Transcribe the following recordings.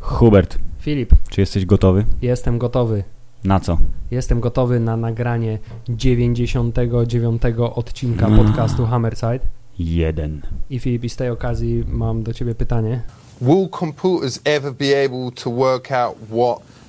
Hubert, Filip, czy jesteś gotowy? jestem gotowy. Na co? Jestem gotowy na nagranie 99 odcinka Mm. podcastu Hammerside. Jeden. I Filip, i z tej okazji mam do ciebie pytanie. Will computers ever be able to work out what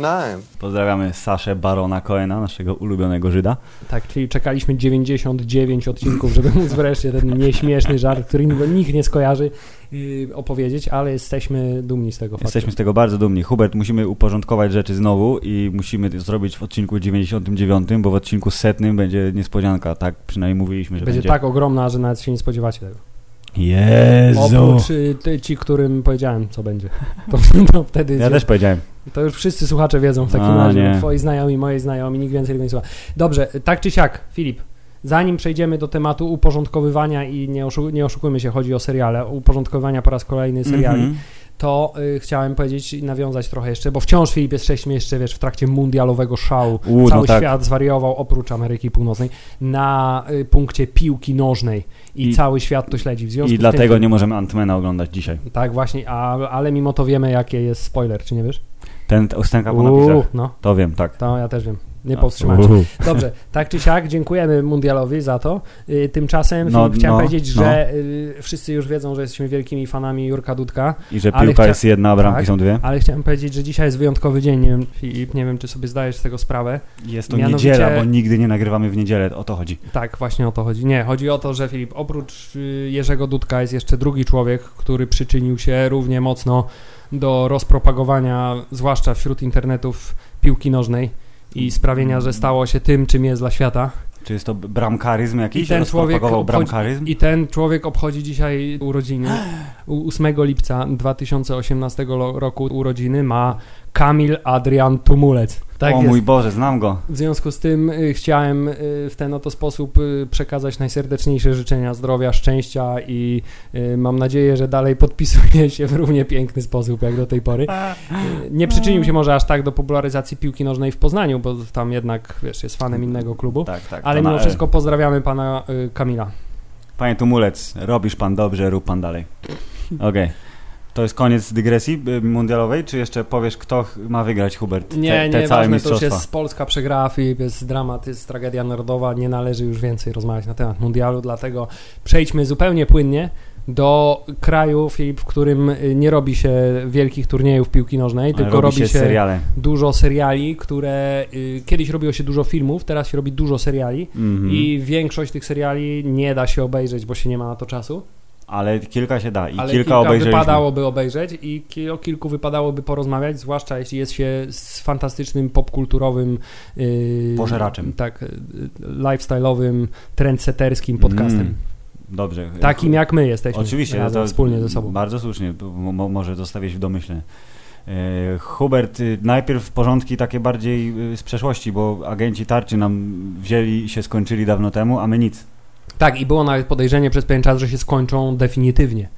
nine. Pozdrawiamy Saszę Barona Coena, naszego ulubionego Żyda. Tak, czyli czekaliśmy 99 odcinków, żeby móc wreszcie ten nieśmieszny żart, który nikt nie skojarzy, yy, opowiedzieć, ale jesteśmy dumni z tego faktu. Jesteśmy z tego bardzo dumni. Hubert, musimy uporządkować rzeczy znowu i musimy to zrobić w odcinku 99, bo w odcinku setnym będzie niespodzianka. Tak przynajmniej mówiliśmy, że Będzie będzie. tak ogromna, że nawet się nie spodziewacie tego. Jezu! Oprócz y, ty, ci, którym powiedziałem, co będzie. To, to wtedy Ja też powiedziałem. To już wszyscy słuchacze wiedzą w takim A, razie. nie. Twoi znajomi, moi znajomi, nikt więcej tego nie słucha. Dobrze, tak czy siak, Filip, zanim przejdziemy do tematu uporządkowywania i nie, oszu- nie oszukujmy się, chodzi o seriale, uporządkowywania po raz kolejny seriali, Mhm. To y, chciałem powiedzieć i nawiązać trochę jeszcze, bo wciąż Filip jesteśmy jeszcze, wiesz, w trakcie mundialowego szału. U, Cały no tak. świat zwariował, oprócz Ameryki Północnej, na y, punkcie piłki nożnej i, I- cały świat to śledzi. W związku I dlatego tym, nie możemy Antmana oglądać dzisiaj. Tak, właśnie, a, ale mimo to wiemy, jaki jest spoiler, czy nie wiesz? Ten ustęka po napisach. no, To wiem, tak. to ja też wiem. Nie powstrzymałem się. Dobrze, tak czy siak, dziękujemy Mundialowi za to. Y, Tymczasem No, Filip, chciałem no, powiedzieć, no. że y, wszyscy już wiedzą, że jesteśmy wielkimi fanami Jurka Dudka, I że piłka chcia- jest jedna, a bramki tak. są dwie. ale chciałem powiedzieć, że dzisiaj jest wyjątkowy dzień. Nie wiem, Filip, nie wiem, czy sobie zdajesz z tego sprawę. Jest to Mianowicie- niedziela, bo nigdy nie nagrywamy w niedzielę. O to chodzi. Tak, właśnie o to chodzi. Nie, chodzi o to, że Filip, oprócz y, Jerzego Dudka jest jeszcze drugi człowiek, który przyczynił się równie mocno do rozpropagowania, zwłaszcza wśród internetów, piłki nożnej i sprawienia, że stało się tym, czym jest dla świata. Czy jest to bramkaryzm jakiś? I ten człowiek bramkaryzm? I ten człowiek obchodzi dzisiaj urodziny. U- 8 lipca 2018 lo- roku urodziny ma Kamil Adrian Tumulec. Tak o jest. mój Boże, znam go. W związku z tym y, chciałem y, w ten oto sposób y, przekazać najserdeczniejsze życzenia zdrowia, szczęścia i mam nadzieję, że dalej podpisuje się w równie piękny sposób jak do tej pory. Nie przyczynił się może aż tak do popularyzacji piłki nożnej w Poznaniu, bo tam jednak, wiesz, jest fanem innego klubu. Tak, tak. Ale mimo wszystko pozdrawiamy pana Kamila. Panie Tumulec, robisz pan dobrze, rób pan dalej. Okej. To jest koniec dygresji y, mundialowej, czy jeszcze powiesz, kto ma wygrać, Hubert? Nie, te, te nie, całe ważne, to już jest Polska przegrała, Filip, jest dramat, jest tragedia narodowa, nie należy już więcej rozmawiać na temat mundialu, dlatego przejdźmy zupełnie płynnie do kraju, Filip, w którym y, nie robi się wielkich turniejów piłki nożnej, tylko robi, się, seriale. dużo seriali, które y, kiedyś robiło się dużo filmów, teraz się robi dużo seriali Mhm. i większość tych seriali nie da się obejrzeć, bo się nie ma na to czasu, Ale kilka się da i ale kilka, kilka wypadałoby obejrzeć i o kilku wypadałoby porozmawiać, zwłaszcza jeśli jest się z fantastycznym popkulturowym yy, Pożeraczem. Tak, yy, lifestyle'owym, trendsetterskim podcastem. Mm. Dobrze. Takim jak my jesteśmy. Oczywiście, razem, to wspólnie ze sobą. Bardzo słusznie, mo, może zostawić w domyśle. E, Hubert, y, najpierw porządki takie bardziej y, z przeszłości, bo agenci tarczy nam wzięli i się skończyli dawno temu, a my nic. Tak, i było nawet podejrzenie przez pewien czas, że się skończą definitywnie.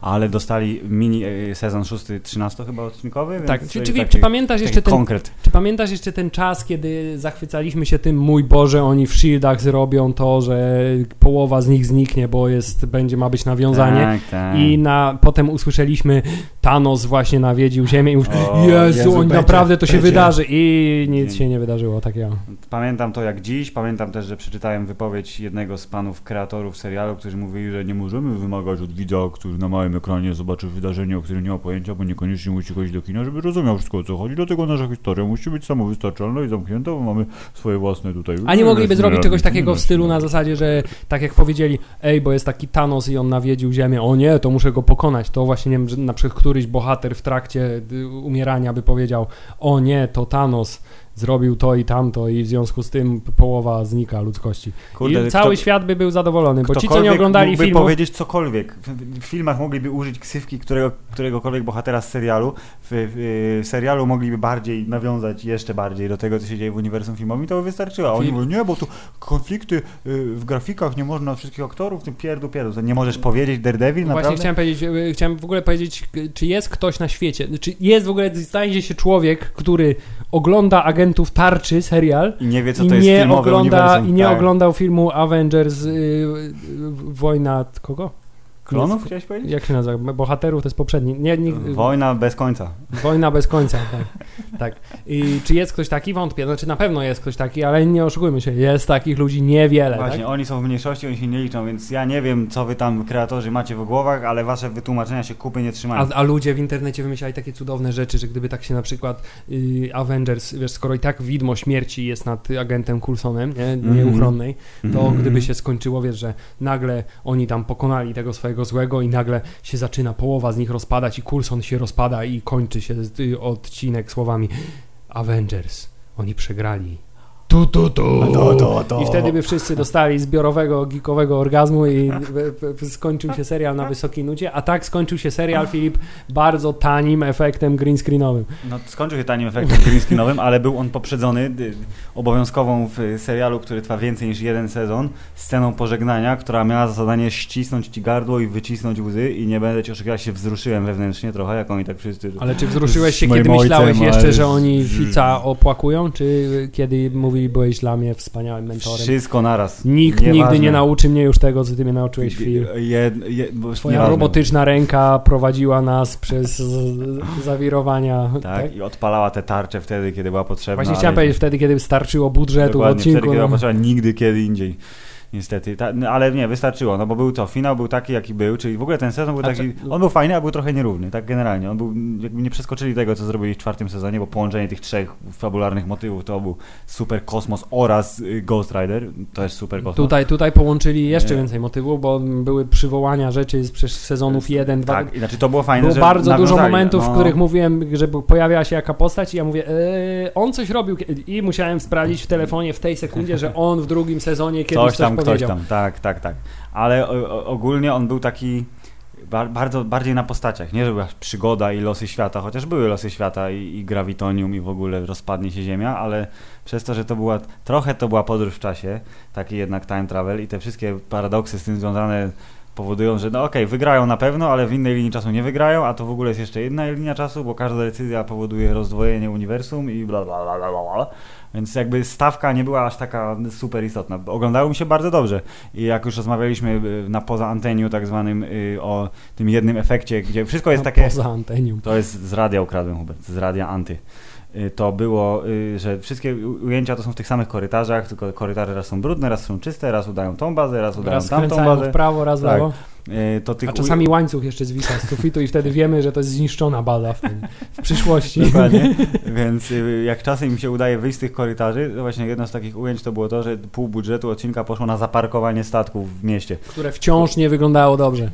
Ale dostali mini e, sezon 6, 13 chyba odcinkowy. Tak, czy, czy, jest czy taki- pamiętasz jeszcze taki ten konkret. Czy pamiętasz jeszcze ten czas, kiedy zachwycaliśmy się tym, mój Boże, oni w Shieldach zrobią to, że połowa z nich zniknie, bo jest, będzie ma być nawiązanie. Tak, tak. I na, potem usłyszeliśmy, Thanos właśnie nawiedził Ziemię i już, O, Jezu, Jezu, oni naprawdę to się będzie. wydarzy. I nic się nie wydarzyło takiego. Pamiętam to jak dziś, pamiętam też, że przeczytałem wypowiedź jednego z panów kreatorów serialu, którzy mówili, że nie możemy wymagać od widza, który który na małym ekranie zobaczy wydarzenie, o którym nie ma pojęcia, bo niekoniecznie musi chodzić do kina, żeby rozumiał wszystko o co chodzi. Dlatego nasza historia musi być samowystarczalna i zamknięta, bo mamy swoje własne tutaj... A nie mogliby zrobić czegoś takiego w stylu na zasadzie, że tak jak powiedzieli, ej, bo jest taki Thanos i on nawiedził Ziemię, o nie, to muszę go pokonać. To właśnie, nie wiem, że na przykład któryś bohater w trakcie y, umierania by powiedział, o nie, to Thanos zrobił to i tamto i w związku z tym połowa znika ludzkości. Kurde, I cały kto- świat by był zadowolony, bo ci, co nie oglądali mógłby filmu... powiedzieć cokolwiek. W, w filmach mogliby użyć ksywki którego, któregokolwiek bohatera z serialu. W, w, serialu mogliby bardziej nawiązać jeszcze bardziej do tego, co się dzieje w uniwersum filmowym i to by wystarczyło. A oni mówią, nie, bo tu konflikty y, w grafikach, nie można wszystkich aktorów, tym pierdu, pierdu. Nie możesz powiedzieć Daredevil, Właśnie naprawdę? chciałem powiedzieć, y, chciałem w ogóle powiedzieć, y, czy jest ktoś na świecie, czy jest w ogóle, znajdzie się człowiek, który ogląda agentów tarczy, serial, I nie wie, co to jest nie filmowe ogląda, i nie tak. oglądał filmu Avengers y, y, Wojna kogo? Klonów chciałeś powiedzieć? Jak się nazywa? Bohaterów to jest poprzedni. Nie, nie, Wojna bez końca. Wojna bez końca, tak. tak. I czy jest ktoś taki? Wątpię. Znaczy na pewno jest ktoś taki, ale nie oszukujmy się, jest takich ludzi niewiele, Właśnie, tak? oni są w mniejszości, oni się nie liczą, więc ja nie wiem, co wy tam kreatorzy macie w głowach, ale wasze wytłumaczenia się kupy nie trzymają. A, a ludzie w internecie wymyślali takie cudowne rzeczy, że gdyby tak się na przykład y, Avengers, wiesz, skoro i tak widmo śmierci jest nad agentem Coulsonem, nie, Mhm. nieuchronnej, to Mhm. gdyby się skończyło, wiesz, że nagle oni tam pokonali tego swojego złego i nagle się zaczyna połowa z nich rozpadać i Coulson się rozpada i kończy się y, odcinek słowami Avengers, oni przegrali. Tu, tu, tu. To, to, to. I wtedy by wszyscy dostali zbiorowego, geekowego orgazmu i skończył się serial na wysokiej nucie, a tak skończył się serial, Filip, bardzo tanim efektem green screenowym. No, skończył się tanim efektem green screenowym, ale był on poprzedzony y, obowiązkową w serialu, który trwa więcej niż jeden sezon, sceną pożegnania, która miała za zadanie ścisnąć ci gardło i wycisnąć łzy i nie będę ci oszukiwał, się wzruszyłem wewnętrznie trochę, jak oni tak wszyscy... Ale czy wzruszyłeś się, kiedy myślałeś ojcem, jeszcze, że oni Fica opłakują, czy kiedy mówili, byłeś dla mnie wspaniałym mentorem? Wszystko naraz. Nikt nigdy nie nauczy mnie już tego, co ty mnie nauczyłeś, Phil. Je, je, Twoja nieważne. robotyczna ręka prowadziła nas przez zawirowania. Tak, Tak? i odpalała te tarcze wtedy, kiedy była potrzebna. Właśnie chciałem powiedzieć, wtedy, kiedy starczyło budżetu w Dokładnie, odcinku. wtedy, kiedy była no. potrzebna, nigdy kiedy indziej. Niestety, Ta, no, ale nie, wystarczyło, no bo był to, finał był taki jaki był, czyli w ogóle ten sezon był A taki, on był fajny, a był trochę nierówny, tak generalnie, on był, jakby nie przeskoczyli tego, co zrobili w czwartym sezonie, bo połączenie tych trzech fabularnych motywów to był Super Kosmos oraz y, Ghost Rider, to jest Super Kosmos. Tutaj, tutaj połączyli jeszcze Nie. więcej motywów, bo były przywołania rzeczy z sezonów 1, 2. Tak, znaczy to było fajne, Było bardzo dużo momentów, no. w których mówiłem, że pojawiała się jaka postać i ja mówię, eee, on coś robił i musiałem sprawdzić w telefonie w tej sekundzie, że on w drugim sezonie kiedyś coś, tam, ktoś tam, tak, tak, tak. Ale ogólnie on był taki bar, bardzo, bardziej na postaciach, nie że była przygoda i losy świata, chociaż były losy świata i, i grawitonium i w ogóle rozpadnie się Ziemia, ale przez to, że to była, trochę to była podróż w czasie, taki jednak time travel i te wszystkie paradoksy z tym związane powodują, że no okej, wygrają na pewno, ale w innej linii czasu nie wygrają, a to w ogóle jest jeszcze jedna linia czasu, bo każda decyzja powoduje rozdwojenie uniwersum i bla bla bla bla bla. Więc jakby stawka nie była aż taka super istotna. Oglądało mi się bardzo dobrze. I jak już rozmawialiśmy y, na poza anteniu tak zwanym y, o tym jednym efekcie, gdzie wszystko jest takie... Poza antenium. To jest z radia ukradłem, Hubert, z radia Anty. Y, To było, że wszystkie ujęcia to są w tych samych korytarzach, tylko korytarze raz są brudne, raz są czyste, raz udają tą bazę, raz udają Raz tamtą bazę. w prawo, raz w Tak. lewo. Y, To tych A czasami łańcuch jeszcze zwisa z sufitu i wtedy wiemy, że to jest zniszczona baza w, w przyszłości. Dokładnie. Więc y, jak czasem mi się udaje wyjść z tych korytarzy, to właśnie jedno z takich ujęć to było to, że pół budżetu odcinka poszło na zaparkowanie statków w mieście. Które wciąż nie wyglądało dobrze.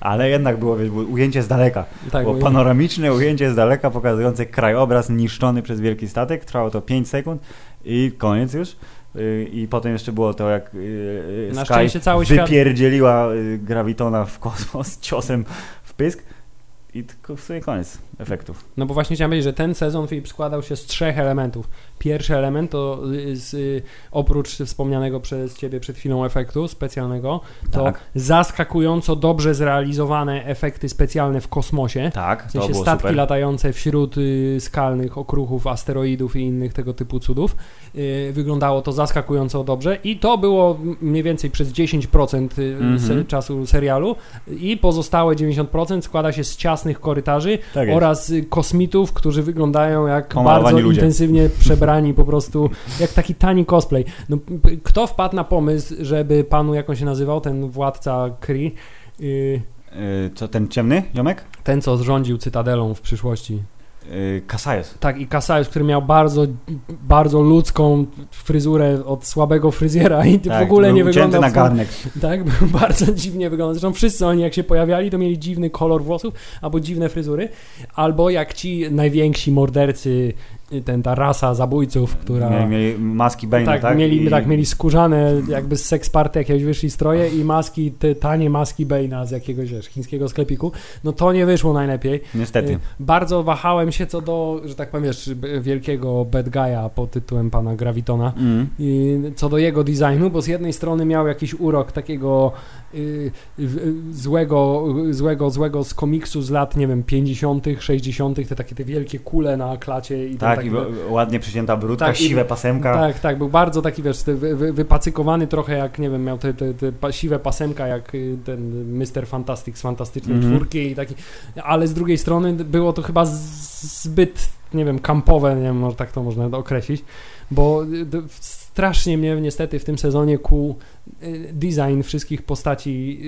Ale jednak było, wiesz, było ujęcie z daleka. Tak, było panoramiczne ujęcie z daleka pokazujące krajobraz niszczony przez wielki statek. Trwało to 5 sekund i koniec już. Y, I potem jeszcze było to, jak y, Na Sky szczęście cały świat- wypierdzieliła y, grawitona w kosmos ciosem w pysk. I tylko w sumie koniec efektów. No bo właśnie chciałem powiedzieć, że ten sezon Filip składał się z trzech elementów. Pierwszy element to y, z, y, oprócz wspomnianego przez ciebie przed chwilą efektu specjalnego, to Tak. zaskakująco dobrze zrealizowane efekty specjalne w kosmosie. Tak, W to sensie było statki super. latające wśród y, skalnych okruchów, asteroidów i innych tego typu cudów. Wyglądało to zaskakująco dobrze i to było mniej więcej przez 10% y, Mhm. se, czasu serialu i pozostałe 90% składa się z ciasnych korytarzy Tak oraz kosmitów, którzy wyglądają jak Pomalowani bardzo ludzie. intensywnie przebrani po prostu, jak taki tani cosplay. No, kto wpadł na pomysł, żeby panu, jak on się nazywał, ten władca Kree, y, Y, co, ten ciemny ziomek? Ten, co zrządził Cytadelą w przyszłości. Y, Kasajos. Tak, i Kasajus, który miał bardzo, bardzo ludzką fryzurę od słabego fryzjera i Tak, w ogóle nie wyglądał... na garnek. Tak, był bardzo dziwnie wyglądał. Zresztą wszyscy oni, jak się pojawiali, to mieli dziwny kolor włosów albo dziwne fryzury, albo jak ci najwięksi mordercy, y, ten, ta rasa zabójców, która... Mieli, mieli maski Bane'a, tak? tak, mieli, I- tak, mieli skórzane jakby z seks party jakiegoś wyszli stroje i maski, te tanie maski Bane'a z jakiegoś, wiesz, chińskiego sklepiku. No to nie wyszło najlepiej. Niestety. Y, Bardzo wahałem się co do, że tak powiem, wiesz, wielkiego bad guy'a pod tytułem pana Gravitona. Mm. I co do jego designu, bo z jednej strony miał jakiś urok takiego y, złego, złego, złego z komiksu z lat, nie wiem, 50., 60., te takie te wielkie kule na klacie i ten Tak, taki, ładnie przycięta brudka, Tak, siwe pasemka. tak, tak, był bardzo taki, wiesz, wy, wy, wypacykowany trochę jak, nie wiem, miał te, te, te siwe pasemka jak y, ten Mr. Fantastic z Fantastycznej Mhm. Czwórki i taki, ale z drugiej strony było to chyba zbyt, nie wiem, kampowe, nie wiem, może tak to można określić, bo y, strasznie mnie niestety w tym sezonie ku y, design wszystkich postaci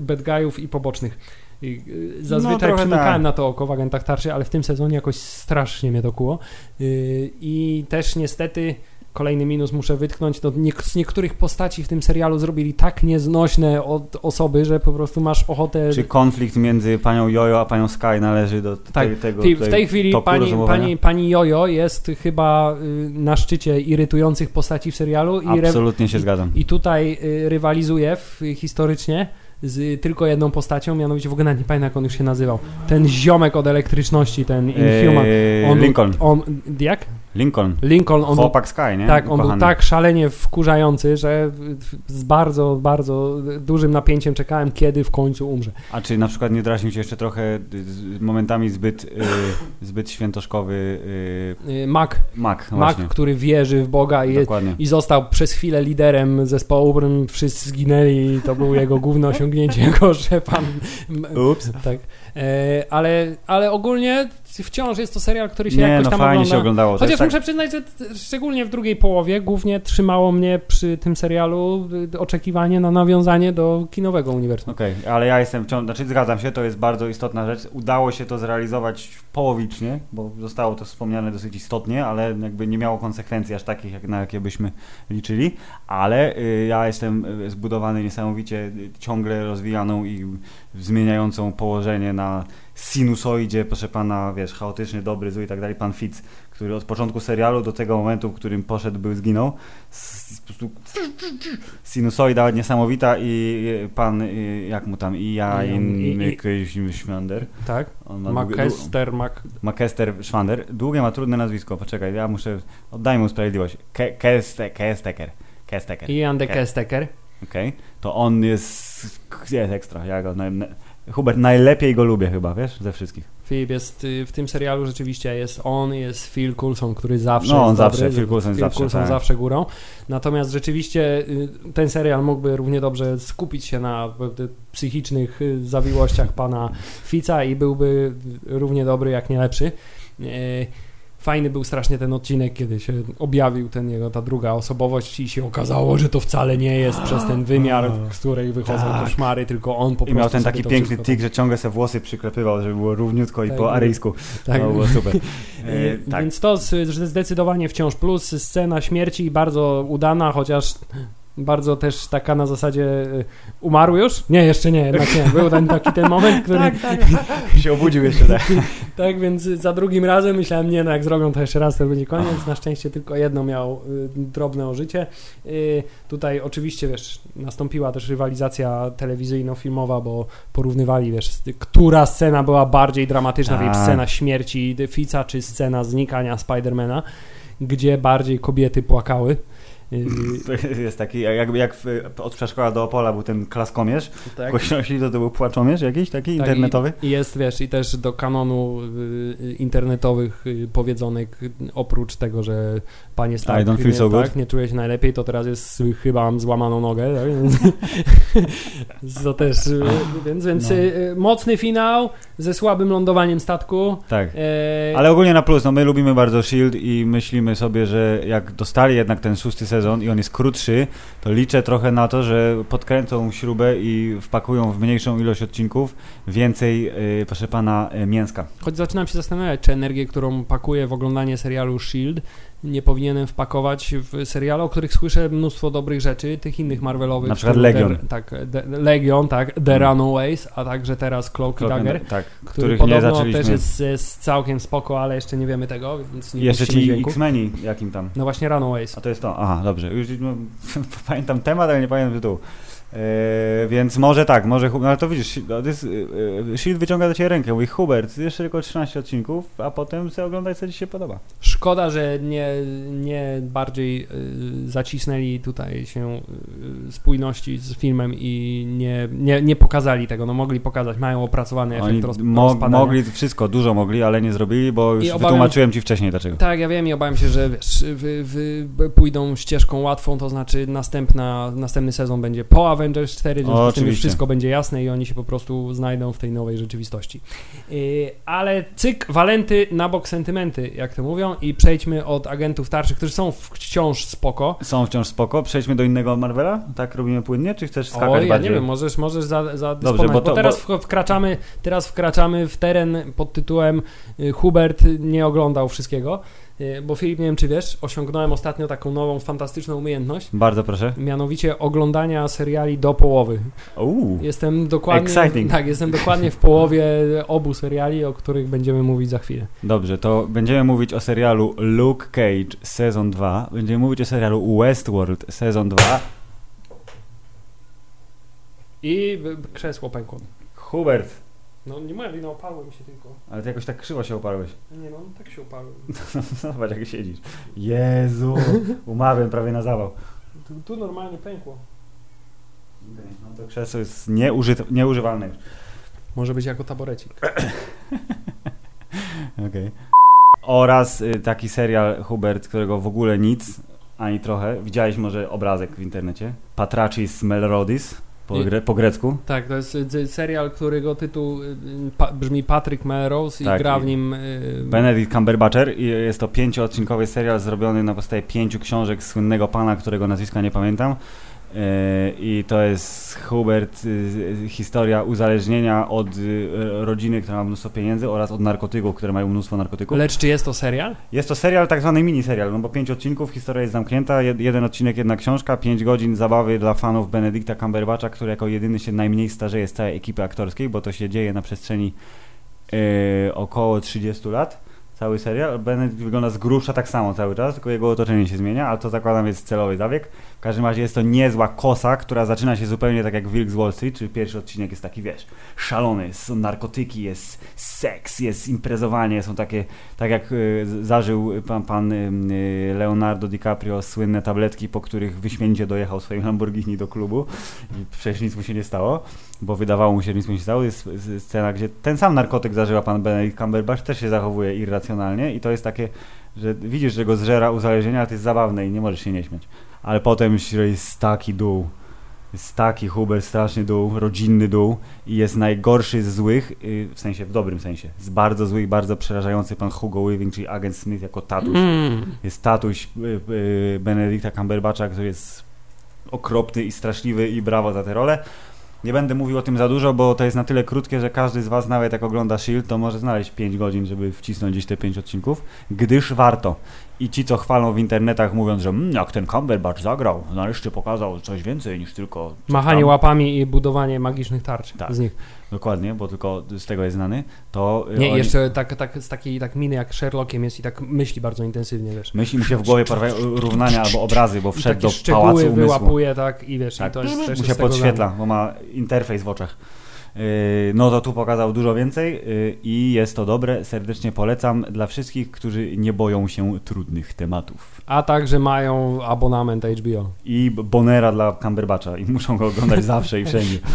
bad guyów i pobocznych. Y, Zazwyczaj trochę przymykałem tak. na to oko w agentach tarczy, ale w tym sezonie jakoś strasznie mnie to kuło. Y, I też niestety kolejny minus muszę wytknąć, no nie, z niektórych postaci w tym serialu zrobili tak nieznośne od osoby, że po prostu masz ochotę... Czy konflikt między panią Jojo a panią Sky należy do Tak, tej, tego w tej, w tutaj tej chwili toku pani, pani, pani Jojo jest chyba y, na szczycie irytujących postaci w serialu i, re, Absolutnie się i- zgadzam. i tutaj rywalizuje w, historycznie z tylko jedną postacią, mianowicie w ogóle nawet nie pamiętam jak on już się nazywał. Ten ziomek od elektryczności, ten Inhuman. Eee, On Lincoln. On, jak? Lincoln. Lincoln, on był Chłopak Sky, nie? Tak, on był Ukochany. tak szalenie wkurzający, że z bardzo, bardzo dużym napięciem czekałem, kiedy w końcu umrze. A czy na przykład nie drażnił cię jeszcze trochę momentami zbyt, y, zbyt świętoszkowy y, Y, Mac, Mac, Mac, który wierzy w Boga i, Dokładnie. i został przez chwilę liderem zespołu, którym wszyscy zginęli i to było jego główne osiągnięcie jako szefa. M- Ups. Tak. E, ale, ale ogólnie wciąż jest to serial, który się Nie, jakoś no tam fajnie ogląda. się oglądało. Chociaż tak- muszę przyznać, że szczególnie w drugiej połowie głównie trzymało mnie przy tym serialu y, oczekiwanie na nawiązanie do kinowego uniwersum. Okej, ale ja jestem wciąż, znaczy zgadzam się, to jest bardzo istotna rzecz. Udało się to zrealizować połowicznie, bo zostało to wspomniane dosyć istotnie, ale jakby nie miało konsekwencji aż takich, jak, na jakie byśmy liczyli. Ale y, ja jestem y, zbudowany niesamowicie y, ciągle rozwijaną i zmieniającą położenie na sinusoidzie, proszę pana, wiesz, chaotyczny, dobry, zły i tak dalej, pan Fitz, który od początku serialu do tego momentu, w którym poszedł, był, zginął, sinusoida niesamowita i pan, jak mu tam, i ja, I- Schwander. Tak? Macester, Mac... Makester Schwander. Długie ma trudne nazwisko, poczekaj, ja muszę, oddajmy mu sprawiedliwość. Ke- Keste- Kesteker. Kesteker. Ian de Ke- Kesteker. Okej, to on jest, jest ekstra, ja go, Hubert, najlepiej go lubię chyba, wiesz, ze wszystkich. Filip jest y, w tym serialu rzeczywiście jest on, jest Phil Coulson, który zawsze No, on zawsze, dobry, Phil Coulson Phil zawsze, Coulson tak. zawsze górą. Natomiast rzeczywiście y, ten serial mógłby równie dobrze skupić się na y, psychicznych zawiłościach pana Fica i byłby równie dobry, jak nie lepszy. Fajny był strasznie ten odcinek, kiedy się objawił ten jego, ta druga osobowość i się okazało, że to wcale nie jest przez ten wymiar, z której wychodzą Tak. koszmary, tylko on po I prostu miał ten taki piękny tik, że ciągle se włosy przyklepywał, żeby było równiutko i Tak, po tak. aryjsku. Tak, To było super. E, tak. Więc to zdecydowanie wciąż plus. Scena śmierci bardzo udana, chociaż bardzo też taka na zasadzie e, umarł już? Nie, jeszcze nie, jednak nie. Był ten taki ten moment, który tak, się obudził jeszcze, tak. więc za drugim razem myślałem, nie no, jak zrobią to jeszcze raz, to będzie koniec. Na szczęście tylko jedno miał y, drobne ożycie. Y, tutaj oczywiście, wiesz, nastąpiła też rywalizacja telewizyjno-filmowa, bo porównywali, wiesz, która scena była bardziej dramatyczna, Tak. tak. scena śmierci Fica, czy scena znikania Spidermana, gdzie bardziej kobiety płakały. To jest taki, jak w, od Przeszkoła do Opola był ten klaskomierz, tak. głośności to, to był płaczomierz jakiś taki Tak, internetowy. I, jest, wiesz, i też do kanonu y, y, internetowych y, powiedzonek, oprócz tego, że panie Stark, I don't feel nie, so good. tak, nie czuję się najlepiej, to teraz jest, chyba mam złamaną nogę, tak? To też, y, więc, więc No. y, mocny finał ze słabym lądowaniem statku. Tak. E, Ale ogólnie na plus, no my lubimy bardzo Shield i myślimy sobie, że jak dostali jednak ten szósty sezon sezon i on jest krótszy, to liczę trochę na to, że podkręcą śrubę i wpakują w mniejszą ilość odcinków więcej, yy, proszę pana, yy, mięska. Choć zaczynam się zastanawiać, czy energię, którą pakuję w oglądanie serialu Shield, nie powinienem wpakować w seriale, o których słyszę mnóstwo dobrych rzeczy, tych innych Marvelowych. Na przykład Legion. The, tak, The, Legion, tak, The Hmm. Runaways, a także teraz Cloak i Dagger, tak, który których nie podobno zaczęliśmy. też jest, jest całkiem spoko, ale jeszcze nie wiemy tego, więc nie Jeszcze ci. X-Meni, jakim tam? No właśnie Runaways. A to jest to. Aha, dobrze. Już no, pamiętam temat, ale nie pamiętam tytułu. E, więc może tak, może. No ale to widzisz, no, e, Shield wyciąga do ciebie rękę. Mówi Hubert, jeszcze tylko 13 odcinków, a potem sobie oglądaj, co ci się podoba. Szkoda, że nie, nie bardziej y, zacisnęli tutaj się y, spójności z filmem i nie, nie, nie pokazali tego. No mogli pokazać, mają opracowany efekt Oni roz, mo- mogli wszystko, dużo mogli, ale nie zrobili, bo już I obawiam- wytłumaczyłem ci wcześniej dlaczego. Tak, ja wiem i obawiam się, że wiesz, wy, wy pójdą ścieżką łatwą, to znaczy następna, następny sezon będzie po Avengers 4, w związku z tym już wszystko będzie jasne i oni się po prostu znajdą w tej nowej rzeczywistości. Yy, ale cyk, walenty na bok sentymenty, jak to mówią i przejdźmy od agentów tarczych, którzy są wciąż spoko. Są wciąż spoko. Przejdźmy do innego Marvela? Tak robimy płynnie, czy chcesz skakać O, ja bardziej? nie wiem, możesz, możesz za, za Dobrze, bo bo, to- teraz w- wkraczamy, teraz wkraczamy w teren pod tytułem y, Hubert nie oglądał wszystkiego, bo Filip, nie wiem czy wiesz, osiągnąłem ostatnio taką nową, fantastyczną umiejętność, Bardzo proszę. mianowicie oglądania seriali do połowy. Uuu. Jestem dokładnie, Exciting. tak, jestem dokładnie w połowie obu seriali, o których będziemy mówić za chwilę. Dobrze, to będziemy mówić o serialu Luke Cage sezon 2. Będziemy mówić o serialu Westworld sezon 2. I krzesło pękło. Hubert, No nie moja wina, oparłem się tylko. ale ty jakoś tak krzywo się oparłeś. Nie no, tak się oparłem. Zobacz jak siedzisz. Jezu, umarłem prawie na zawał. Tu, tu normalnie pękło. No to krzesło jest nieużyt, nieużywalne już. Może być jako taborecik. Okej. Oraz y, taki serial Hubert, którego w ogóle nic, ani trochę. Widziałeś może obrazek w internecie. Patracis Melrodis, po, gre, po grecku. Tak, to jest y, serial, którego tytuł y, pa, brzmi Patrick Melrose i Tak, gra i- w nim y, Benedict Cumberbatcher i jest to pięcioodcinkowy serial zrobiony na podstawie pięciu książek słynnego pana, którego nazwiska nie pamiętam. Yy, I to jest Hubert, yy, historia uzależnienia od yy, rodziny, która ma mnóstwo pieniędzy oraz od narkotyków, które mają mnóstwo narkotyków. Lecz czy jest to serial? Jest to serial, tak zwany miniserial, no bo pięć odcinków, historia jest zamknięta, jed, jeden odcinek, jedna książka, pięć godzin zabawy dla fanów Benedykta Cumberbatcha, który jako jedyny się najmniej starzeje z całej ekipy aktorskiej, bo to się dzieje na przestrzeni yy, około 30 lat. Cały serial. Benedict wygląda z grubsza tak samo cały czas, tylko jego otoczenie się zmienia, ale to zakładam jest celowy zabieg. W każdym razie jest to niezła kosa, która zaczyna się zupełnie tak jak Wilk z Wall Street, czyli pierwszy odcinek jest taki, wiesz, szalony, są narkotyki, jest seks, jest imprezowanie, są takie, tak jak y, zażył pan, pan y, Leonardo DiCaprio słynne tabletki, po których wyśmienicie dojechał swoim Lamborghini do klubu i przecież nic mu się nie stało, bo wydawało mu się, że nic mu się stało. Jest scena, gdzie ten sam narkotyk zażyła pan Benedict Cumberbatch, też się zachowuje irracjonalnie i to jest takie, że widzisz, że go zżera uzależnienie, ale to jest zabawne i nie możesz się nie śmiać. Ale potem jest taki dół. Jest taki Huber, straszny dół, rodzinny dół i jest najgorszy z złych, yy, w sensie, w dobrym sensie. Z bardzo złych, bardzo przerażający pan Hugo Weaving, czyli agent Smith jako tatuś. Mm. Jest tatuś y, y, Benedicta Cumberbatcha, który jest okropny i straszliwy i brawo za tę rolę. Nie będę mówił o tym za dużo, bo to jest na tyle krótkie, że każdy z Was, nawet jak ogląda S.H.I.E.L.D., to może znaleźć 5 godzin, żeby wcisnąć gdzieś te 5 odcinków, gdyż warto. I ci, co chwalą w internetach, mówiąc, że mmm, jak ten Cumberbatch zagrał, nareszcie pokazał coś więcej niż tylko... Machanie tam. łapami i budowanie magicznych tarcz Tak. z nich. Dokładnie, bo tylko z tego jest znany. To y, Nie, oni- jeszcze tak, tak, z takiej tak miny jak Sherlockiem jest i tak myśli bardzo intensywnie, wiesz. Myśli mi się w głowie pojawiają równania albo obrazy, bo wszedł do pałacu umysłu. wyłapuje, tak, i wiesz, Tak, i to jest też mu się podświetla, bo ma interfejs w oczach. Yy, No to tu pokazał dużo więcej yy, i jest to dobre. Serdecznie polecam dla wszystkich, którzy nie boją się trudnych tematów. A także mają abonament HBO. I Bonera dla Cumberbatcha i muszą go oglądać zawsze i wszędzie.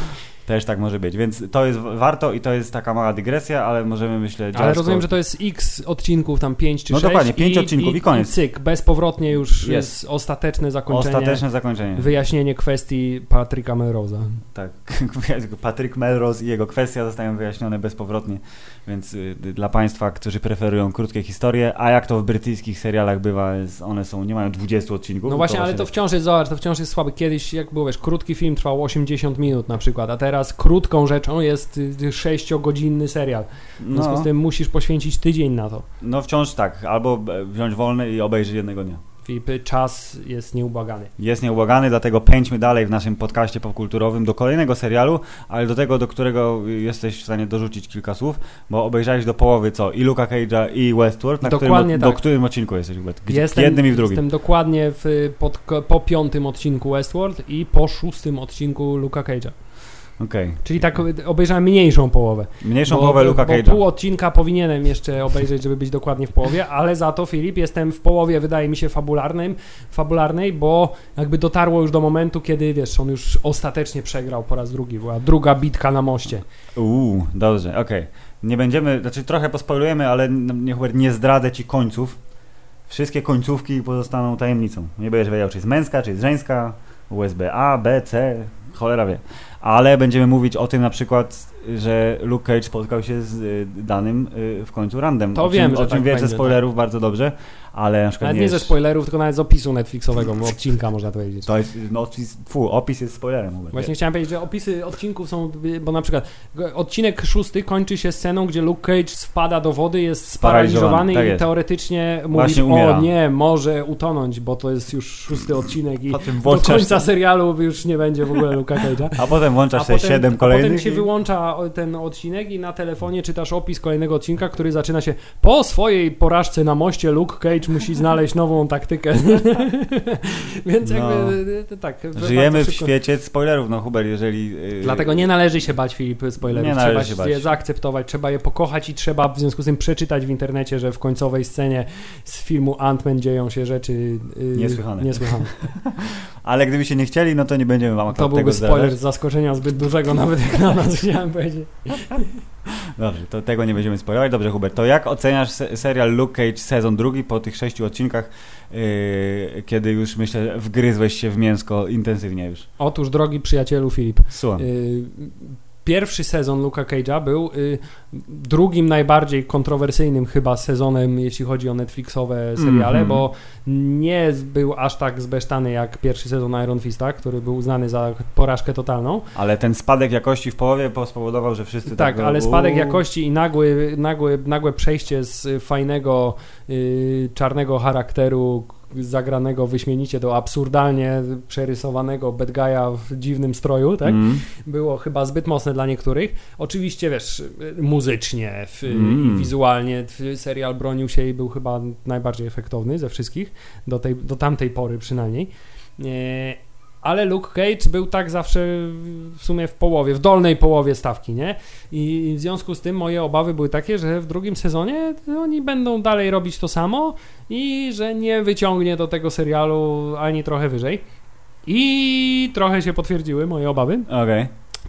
Też tak może być, więc to jest warto i to jest taka mała dygresja, ale możemy myślę Ale rozumiem, że to jest x odcinków, tam 5 czy No 6 dokładnie, pięć odcinków i koniec. I cyk, bezpowrotnie już Jest. ostateczne zakończenie, Ostateczne zakończenie. wyjaśnienie kwestii Patryka Melrose'a. Tak, Patryk Melrose i jego kwestia zostają wyjaśnione bezpowrotnie, więc y, dla Państwa, którzy preferują krótkie historie, a jak to w brytyjskich serialach bywa, jest, one są, nie mają 20 odcinków. No właśnie, ale właśnie to wciąż jest, zobacz, to wciąż jest słabe. Kiedyś, jak było, wiesz, krótki film trwał 80 minut na przykład, a teraz krótką rzeczą jest y, 6-godzinny serial. W związku no, z tym musisz poświęcić tydzień na to. no wciąż tak, albo e, wziąć wolny i obejrzeć jednego dnia. Filipy, czas jest nieubłagany. Jest nieubłagany, dlatego pędźmy dalej w naszym podcaście popkulturowym do kolejnego serialu, ale do tego, do którego jesteś w stanie dorzucić kilka słów, bo obejrzałeś do połowy co? I Luka Cage'a i Westworld, na Dokładnie którym, do tak. którym odcinku jesteś? Gdzie- Jestem, w jednym i w drugim. Jestem dokładnie w, pod, po piątym odcinku Westworld i po szóstym odcinku Luka Cage'a. Okej. Czyli tak obejrzałem mniejszą połowę. Mniejszą bo, połowę Luka Cage'a. pół odcinka powinienem jeszcze obejrzeć, żeby być dokładnie w połowie, ale za to Filip jestem w połowie, wydaje mi się, fabularnym, fabularnej, bo jakby dotarło już do momentu, kiedy wiesz, on już ostatecznie przegrał po raz drugi. Była druga bitka na moście. Uuu, dobrze, okej. Nie będziemy, znaczy trochę pospoilujemy, ale nie, Hubert, nie zdradzę ci końców. Wszystkie końcówki pozostaną tajemnicą. Nie będziesz wiedział, czy jest męska, czy jest żeńska, USB A, B, C, cholera wie. Ale będziemy mówić o tym na przykład, że Luke Cage spotkał się z y, danym y, w końcu randem. To o wiem, czym, że o czym tak wiesz ze spoilerów bardzo dobrze, ale na przykład Nawet nie, nie ze spoilerów, tylko nawet z opisu Netflixowego, odcinka można powiedzieć. To jest, no, opis, fu, opis jest spoilerem. Hubert. Właśnie chciałem powiedzieć, że opisy odcinków są, bo na przykład odcinek szósty kończy się sceną, gdzie Luke Cage wpada do wody, jest Sparaliżowany, tak i jest. teoretycznie mówi, o nie, może utonąć, bo to jest już szósty odcinek i do końca serialu już nie będzie w ogóle Luka Cage'a. a potem włączasz A potem, siedem a kolejnych. potem się i- wyłącza ten odcinek i na telefonie czytasz opis kolejnego odcinka, który zaczyna się po swojej porażce na moście Luke Cage musi znaleźć nową taktykę. Więc No. jakby e, tak. Żyjemy w świecie spoilerów, no Hubert, jeżeli... yy, Dlatego nie należy się bać Filip spoilerów. Nie należy trzeba się bać. je zaakceptować, trzeba je pokochać i trzeba w związku z tym przeczytać w internecie, że w końcowej scenie z filmu Ant-Man dzieją się rzeczy yy, Niesłychane. niesłychane. Ale gdybyście nie chcieli, no to nie będziemy wam To byłby tego spoiler zdradzać. z zaskoczenia zbyt dużego, nawet jak na nas chciałem powiedzieć. Dobrze, to tego nie będziemy spoilować. Dobrze, Hubert, to jak oceniasz se- serial Luke Cage sezon drugi po tych sześciu odcinkach, yy, kiedy już myślę wgryzłeś się w mięsko intensywnie już? Otóż, drogi przyjacielu Filip, Słucham. yy, pierwszy sezon Luka Cage'a był yy, drugim najbardziej kontrowersyjnym chyba sezonem, jeśli chodzi o Netflixowe seriale, Mhm. bo nie był aż tak zbesztany jak pierwszy sezon Iron Fista, który był uznany za porażkę totalną. Ale ten spadek jakości w połowie po- spowodował, że wszyscy tak... Tak, ale spadek jakości i nagły, nagły, nagłe przejście z fajnego yy, czarnego charakteru zagranego wyśmienicie do absurdalnie przerysowanego bad guy'a w dziwnym stroju, tak? Mm. Było chyba zbyt mocne dla niektórych. Oczywiście, wiesz, muzycznie w, Mm. i wizualnie serial bronił się i był chyba najbardziej efektowny ze wszystkich, do, tej, do tamtej pory przynajmniej. Ale Luke Cage był tak zawsze w sumie w połowie, w dolnej połowie stawki, nie? I w związku z tym moje obawy były takie, że w drugim sezonie oni będą dalej robić to samo i że nie wyciągnie do tego serialu ani trochę wyżej. I trochę się potwierdziły moje obawy. Okej.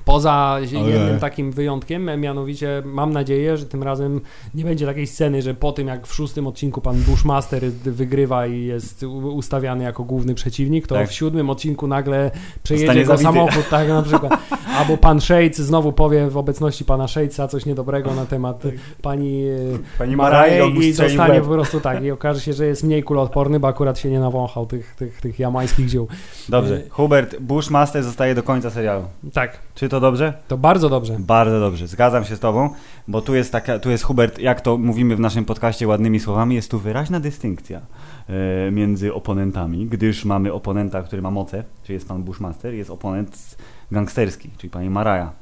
Poza jednym takim wyjątkiem, mianowicie mam nadzieję, że tym razem nie będzie takiej sceny, że po tym jak w szóstym odcinku pan Bushmaster wygrywa i jest ustawiany jako główny przeciwnik, to Tak. w siódmym odcinku nagle przejedzie go samochód, tak na przykład. Albo pan Shades znowu powie w obecności pana Shadesa coś niedobrego na temat pani, e, Pani Maraje i zostanie po prostu tak i okaże się, że jest mniej kuloodporny, bo akurat się nie nawąchał tych, tych, tych jamańskich ziół. Dobrze, Y- Hubert, Bushmaster zostaje do końca serialu. Tak, Czy to dobrze? to bardzo dobrze. Bardzo dobrze, zgadzam się z Tobą, bo tu jest taka, tu jest Hubert, jak to mówimy w naszym podcaście ładnymi słowami, jest tu wyraźna dystynkcja e, między oponentami, gdyż mamy oponenta, który ma moce, czyli jest pan Bushmaster, jest oponent gangsterski, czyli pani Maraja.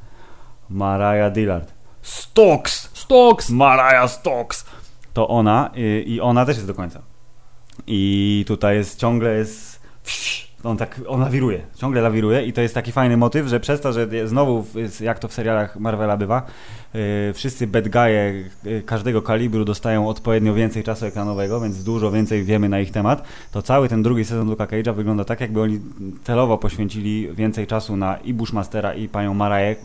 Maraja Dillard. Stokes! Stokes! Maraja Stokes! To ona y, i ona też jest do końca. I tutaj jest ciągle jest on tak, on lawiruje, ciągle lawiruje i to jest taki fajny motyw, że przez to, że znowu, jak to w serialach Marvela bywa, wszyscy bad guye yy, każdego kalibru dostają odpowiednio więcej czasu ekranowego, więc dużo więcej wiemy na ich temat, to cały ten drugi sezon Luka Cage'a wygląda tak, jakby oni celowo poświęcili więcej czasu na i Bushmastera i panią Maraję,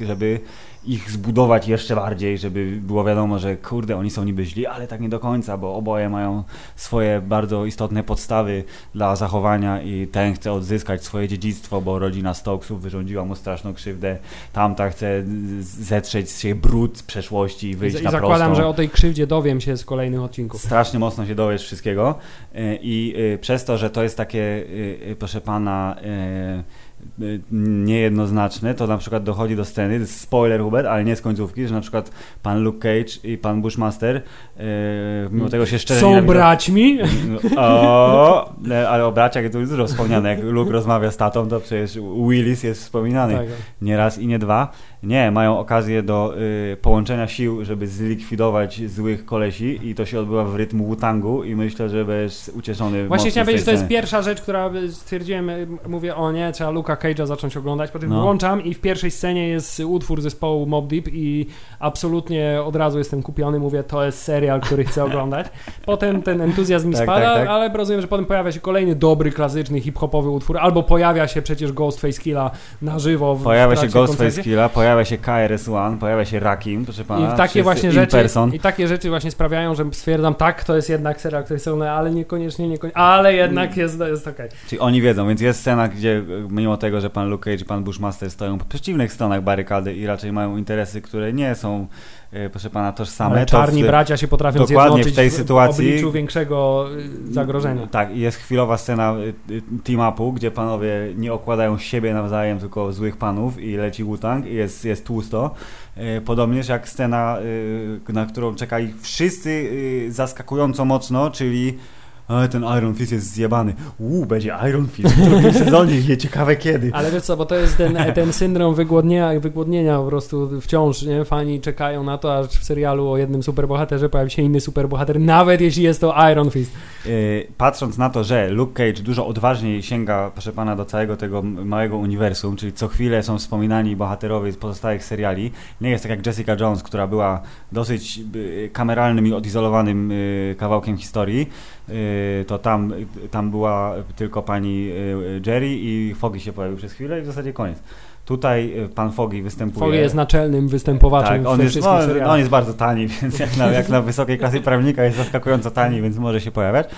yy, żeby ich zbudować jeszcze bardziej, żeby było wiadomo, że kurde, oni są niby źli, ale tak nie do końca, bo oboje mają swoje bardzo istotne podstawy dla zachowania i ten chce odzyskać swoje dziedzictwo, bo rodzina Stokesów wyrządziła mu straszną krzywdę, tamta chce zetrzeć z siebie brud z przeszłości i I, wyjść I na zakładam, prostą. że o tej krzywdzie dowiem się z kolejnych odcinków. Strasznie mocno się dowiesz wszystkiego Y, i y, przez to, że to jest takie, y, proszę pana, niejednoznaczne, to na przykład dochodzi do sceny, spoiler Hubert, ale nie z końcówki, że na przykład pan Luke Cage i pan Bushmaster, mimo tego się szczerze Są nienawidzą. braćmi? O, e, ale o braciach jest dużo wspomniane. Jak Luke rozmawia z tatą, to przecież Willis jest wspominany Tak. nie raz i nie dwa. Nie, mają okazję do y, połączenia sił, żeby zlikwidować złych kolesi i to się odbywa w rytmu Wutangu i myślę, że będziesz ucieszony Właśnie chciałem powiedzieć, że to jest pierwsza rzecz, która y, stwierdziłem, y, mówię, o nie, trzeba Luka Cage'a zacząć oglądać, po czym No. włączam i w pierwszej scenie jest utwór zespołu Mob Deep i absolutnie od razu jestem kupiony, mówię, to jest serial, który chcę oglądać. Potem ten entuzjazm mi Tak, spada, tak, tak. ale rozumiem, że potem pojawia się kolejny dobry, klasyczny, hip-hopowy utwór, albo pojawia się przecież Ghostface Killa na żywo w Pojawia się Ghostface. Killa, pojawia się KRS-One, pojawia się Rakim, proszę pana. I takie wszyscy właśnie rzeczy, person. i takie rzeczy właśnie sprawiają, że stwierdzam, tak, to jest jednak serial, który są, ale niekoniecznie, niekoniecznie, ale jednak jest, jest okej. Czyli oni wiedzą, więc jest scena, gdzie mimo tego, że pan Luke Cage i pan Bushmaster stoją po przeciwnych stronach barykady i raczej mają interesy, które nie są, proszę pana, tożsame. Ale to czarni w- bracia się potrafią dokładnie w tej sytuacji- obliczu większego y, zagrożenia. Tak, jest chwilowa scena y, y, team-upu, gdzie panowie nie okładają siebie nawzajem, tylko złych panów i leci Wu-Tang i jest, jest tłusto. E, Podobnież jak scena, na którą czekali wszyscy zaskakująco mocno, czyli "E, ten Iron Fist jest zjebany. Uuu, będzie Iron Fist w drugim sezonie, nie ciekawe kiedy. Ale wiesz co, bo to jest ten, ten syndrom wygłodnienia, wygłodnienia po prostu wciąż, nie? Fani czekają na to, aż w serialu o jednym superbohaterze pojawi się inny superbohater, nawet jeśli jest to Iron Fist. Yy, patrząc na to, że Luke Cage dużo odważniej sięga, proszę pana, do całego tego małego uniwersum, czyli co chwilę są wspominani bohaterowie z pozostałych seriali, nie jest tak jak Jessica Jones, która była dosyć kameralnym i odizolowanym y, kawałkiem historii, to tam, y, tam była tylko pani y, Jerry i Foggy się pojawił przez chwilę i w zasadzie koniec. Tutaj y, pan Foggy występuje... Foley jest naczelnym występowaczem Tak, on jest, no, on jest bardzo tani, więc jak na, jak na wysokiej klasy prawnika jest zaskakująco tani, więc może się pojawiać.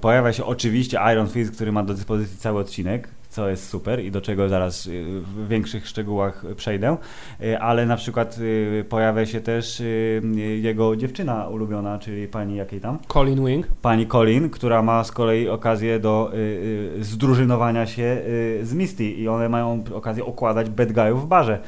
Pojawia się oczywiście Iron Fist, który ma do dyspozycji cały odcinek, co jest super i do czego zaraz e, w większych szczegółach przejdę, E, ale na przykład e, pojawia się też jego dziewczyna ulubiona, czyli pani jakiej tam? Colin Wing. Pani Colin, która ma z kolei okazję do y, y, zdrużynowania się y, z Misty i one mają okazję okładać bad guyów w barze.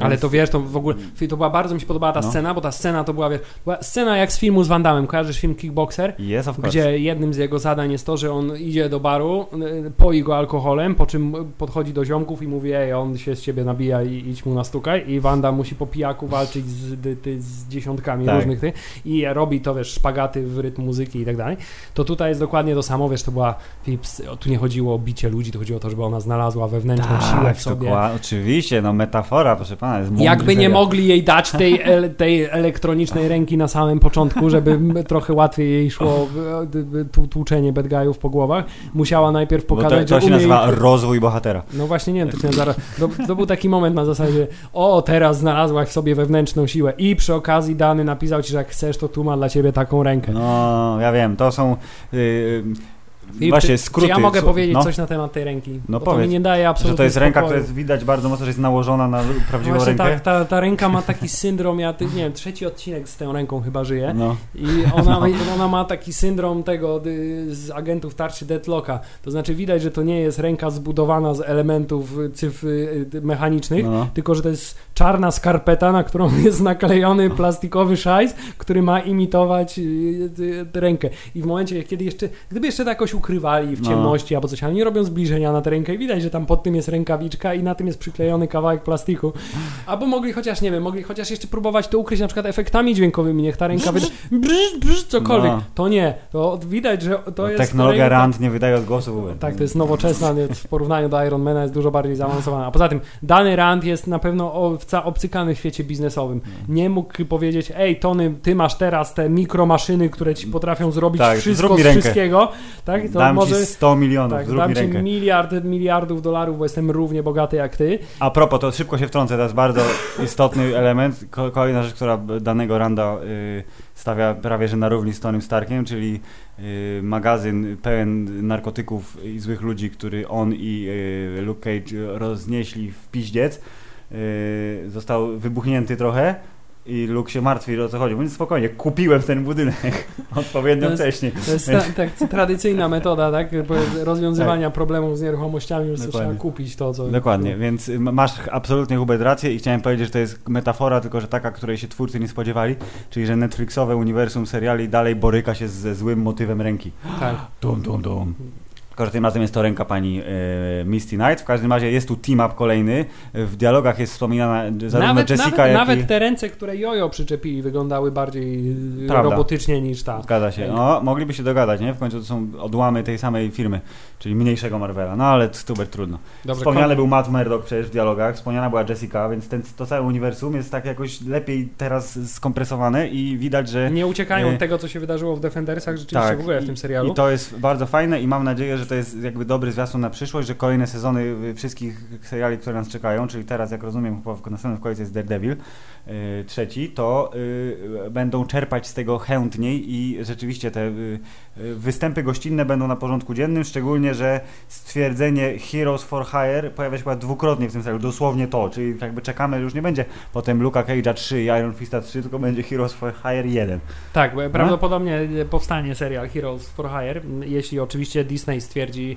Ale to wiesz, to w ogóle, to była, bardzo mi się podobała ta No. scena, bo ta scena to była, wiesz, była scena jak z filmu z Van Damme. Kojarzysz film Kickboxer? Yes, of course. Gdzie jednym z jego zadań jest to, że on idzie do baru, y, poi go alkoholem, po czym podchodzi do ziomków i mówi, ej, on się z ciebie nabija i idź mu nastukaj i Wanda musi po pijaku walczyć z, ty, z dziesiątkami Tak. różnych tych i robi to, wiesz, szpagaty w rytm muzyki i tak dalej. To tutaj jest dokładnie to samo, wiesz, to była, Philips, tu nie chodziło o bicie ludzi, to chodziło o to, żeby ona znalazła wewnętrzną siłę w sobie. oczywiście, no metafora, proszę pana, jest Jakby nie mogli jej dać tej, tej elektronicznej ręki na samym początku, żeby trochę łatwiej jej szło tłuczenie bad guyów po głowach, musiała najpierw Bo to, pokazać, to że się nazywa rozwój bohatera. No właśnie, nie wiem, to, się nazywa... to, to był taki moment na zasadzie o, teraz znalazłaś w sobie wewnętrzną siłę i przy okazji Dany napisał ci, że jak chcesz, to tu ma dla ciebie taką rękę. No, ja wiem, to są yy, Filip, właśnie skróty. Czy ja mogę powiedzieć no, coś na temat tej ręki? No Bo to mi powiedz, nie daje absolutnie Że to jest ręka, spokoju. która jest widać bardzo mocno, że jest nałożona na prawdziwą Właśnie rękę. tak, ta, ta ręka ma taki syndrom, ja ty, nie wiem, trzeci odcinek z tą ręką chyba żyje. No. I ona, ona ma taki syndrom tego y, z agentów tarczy Deadlocka. To znaczy widać, że to nie jest ręka zbudowana z elementów y, cyfr y, mechanicznych, No, no. tylko że to jest czarna skarpeta, na którą jest naklejony plastikowy szajs, który ma imitować rękę. I w momencie, kiedy jeszcze, gdyby jeszcze to jakoś ukrywali w No. ciemności albo coś, ale nie robią zbliżenia na tę rękę i widać, że tam pod tym jest rękawiczka i na tym jest przyklejony kawałek plastiku. Albo mogli chociaż, nie wiem, mogli chociaż jeszcze próbować to ukryć na przykład efektami dźwiękowymi, niech ta ręka wyda brz, brz, cokolwiek. No. To nie, to widać, że to jest Technologia ręka- RAND nie wydaje odgłosu tak, to jest nowoczesna, w porównaniu do Ironmana jest dużo bardziej zaawansowana. A poza tym, dany Rand jest na pewno obcykany w świecie biznesowym. Nie mógł powiedzieć, ej Tony, ty masz teraz te mikromaszyny, które ci potrafią zrobić Tak, wszystko z wszystkiego. Tak, to Dam może... ci 100 milionów, Tak, zrób dam mi ci rękę. miliard, miliardów dolarów, bo jestem równie bogaty jak ty. A propos, to szybko się wtrącę, to jest bardzo istotny element. Ko- Kolejna rzecz, która danego Randa y, stawia prawie że na równi z Tonym Starkiem, czyli y, magazyn pełen narkotyków i złych ludzi, który on i y, Luke Cage roznieśli w piździec, y, został wybuchnięty trochę. I Luke się martwi, o co chodzi. Mówi, spokojnie, kupiłem ten budynek odpowiednio To jest- wcześniej. To jest ta, tak, tradycyjna metoda tak, rozwiązywania problemów z nieruchomościami, prostu Dokładnie. trzeba kupić to, co... Dokładnie, więc masz absolutnie Hubert rację i chciałem powiedzieć, że to jest metafora, tylko że taka, której się twórcy nie spodziewali, czyli że Netflixowe uniwersum seriali dalej boryka się ze złym motywem ręki. Tak. Dum, dum, dum. Tym razem jest to ręka pani e, Misty Knight. W każdym razie jest tu team-up kolejny. W dialogach jest wspominana zarówno Nawet, Jessica, nawet, jak nawet i... te ręce, które jojo przyczepili, wyglądały bardziej y, Prawda. robotycznie niż ta. Zgadza się. No, mogliby się dogadać, nie? W końcu to są odłamy tej samej firmy, czyli mniejszego Marvela. No ale Stuber trudno. Dobrze, Wspomniany kon- był Matt Murdock przecież w dialogach, wspomniana była Jessica, więc ten, to całe uniwersum jest tak jakoś lepiej teraz skompresowane i widać, że Nie uciekają od tego, co się wydarzyło w Defendersach, rzeczywiście tak, w ogóle w tym serialu. I to jest bardzo fajne i mam nadzieję, że to jest jakby dobry zwiastun na przyszłość, że kolejne sezony y, wszystkich seriali, które nas czekają, czyli teraz jak rozumiem chyba w kolejce jest Daredevil trzeci, to y, będą czerpać z tego chętniej i rzeczywiście te y, y, występy gościnne będą na porządku dziennym, szczególnie, że stwierdzenie Heroes for Hire pojawia się chyba dwukrotnie w tym serialu, dosłownie to, czyli jakby czekamy, już nie będzie potem Luka Cage'a 3 i Iron Fista 3, tylko będzie Heroes for Hire 1. Tak, bo prawdopodobnie powstanie serial Heroes for Hire, jeśli oczywiście Disney stwierdzi,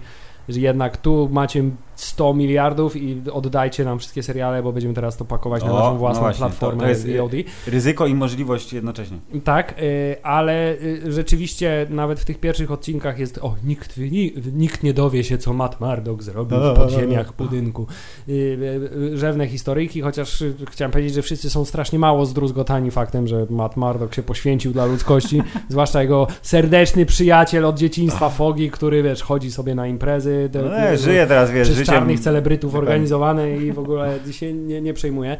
że jednak tu macie 100 miliardów i oddajcie nam wszystkie seriale, bo będziemy teraz to pakować na O, naszą no własną właśnie, to- platformę to jest- VOD. Ryzyko i możliwość jednocześnie. Tak, y, ale y, rzeczywiście nawet w tych pierwszych odcinkach jest, o, nikt, ni- nikt nie dowie się, co Matt Murdock zrobił w podziemiach budynku. Y, Rzewne historyjki, chociaż chciałem powiedzieć, że wszyscy są strasznie mało zdruzgotani faktem, że Matt Murdock się poświęcił dla ludzkości, zwłaszcza jego serdeczny przyjaciel od dzieciństwa Fogi, który, wiesz, chodzi sobie na imprezy, te- No, nie, żyje teraz, wiesz, przez życiem... czarnych celebrytów organizowane i w ogóle się nie, nie przejmuje.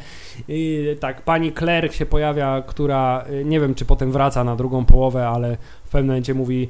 I tak, pani Claire się pojawia, która y, nie wiem, czy potem wraca na drugą połowę, ale w pewnym momencie mówi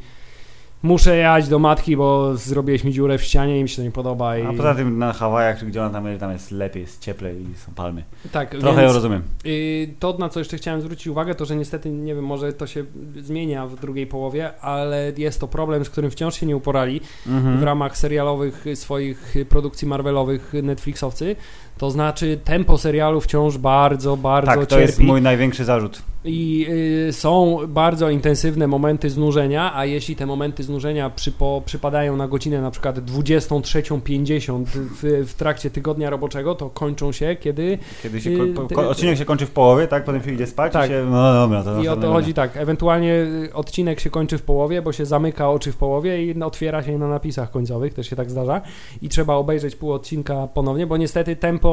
muszę jechać do matki, bo zrobiłeś mi dziurę w ścianie i mi się to nie podoba. I... A poza tym na Hawajach, gdzie on tam jest, tam jest lepiej, jest cieplej i są palmy. tak, Trochę więc, rozumiem. y, To, na co jeszcze chciałem zwrócić uwagę, to że niestety, nie wiem, może to się zmienia w drugiej połowie, ale jest to problem, z którym wciąż się nie uporali. Mhm. w ramach serialowych swoich produkcji Marvelowych Netflixowcy. To znaczy tempo serialu wciąż bardzo, bardzo Tak, to cierpi jest mój największy zarzut. i y, są bardzo intensywne momenty znużenia, a jeśli te momenty znużenia przypo, przypadają na godzinę na przykład 23.50 w, w trakcie tygodnia roboczego, to kończą się, kiedy Kiedy się Yy, ko- odcinek się kończy w połowie, tak? Potem się idzie spać Tak. i się... No dobra, to I o to chodzi tak, ewentualnie y, odcinek się kończy w połowie, bo się zamyka oczy w połowie i otwiera się na napisach końcowych, też się tak zdarza i trzeba obejrzeć pół odcinka ponownie, bo niestety tempo,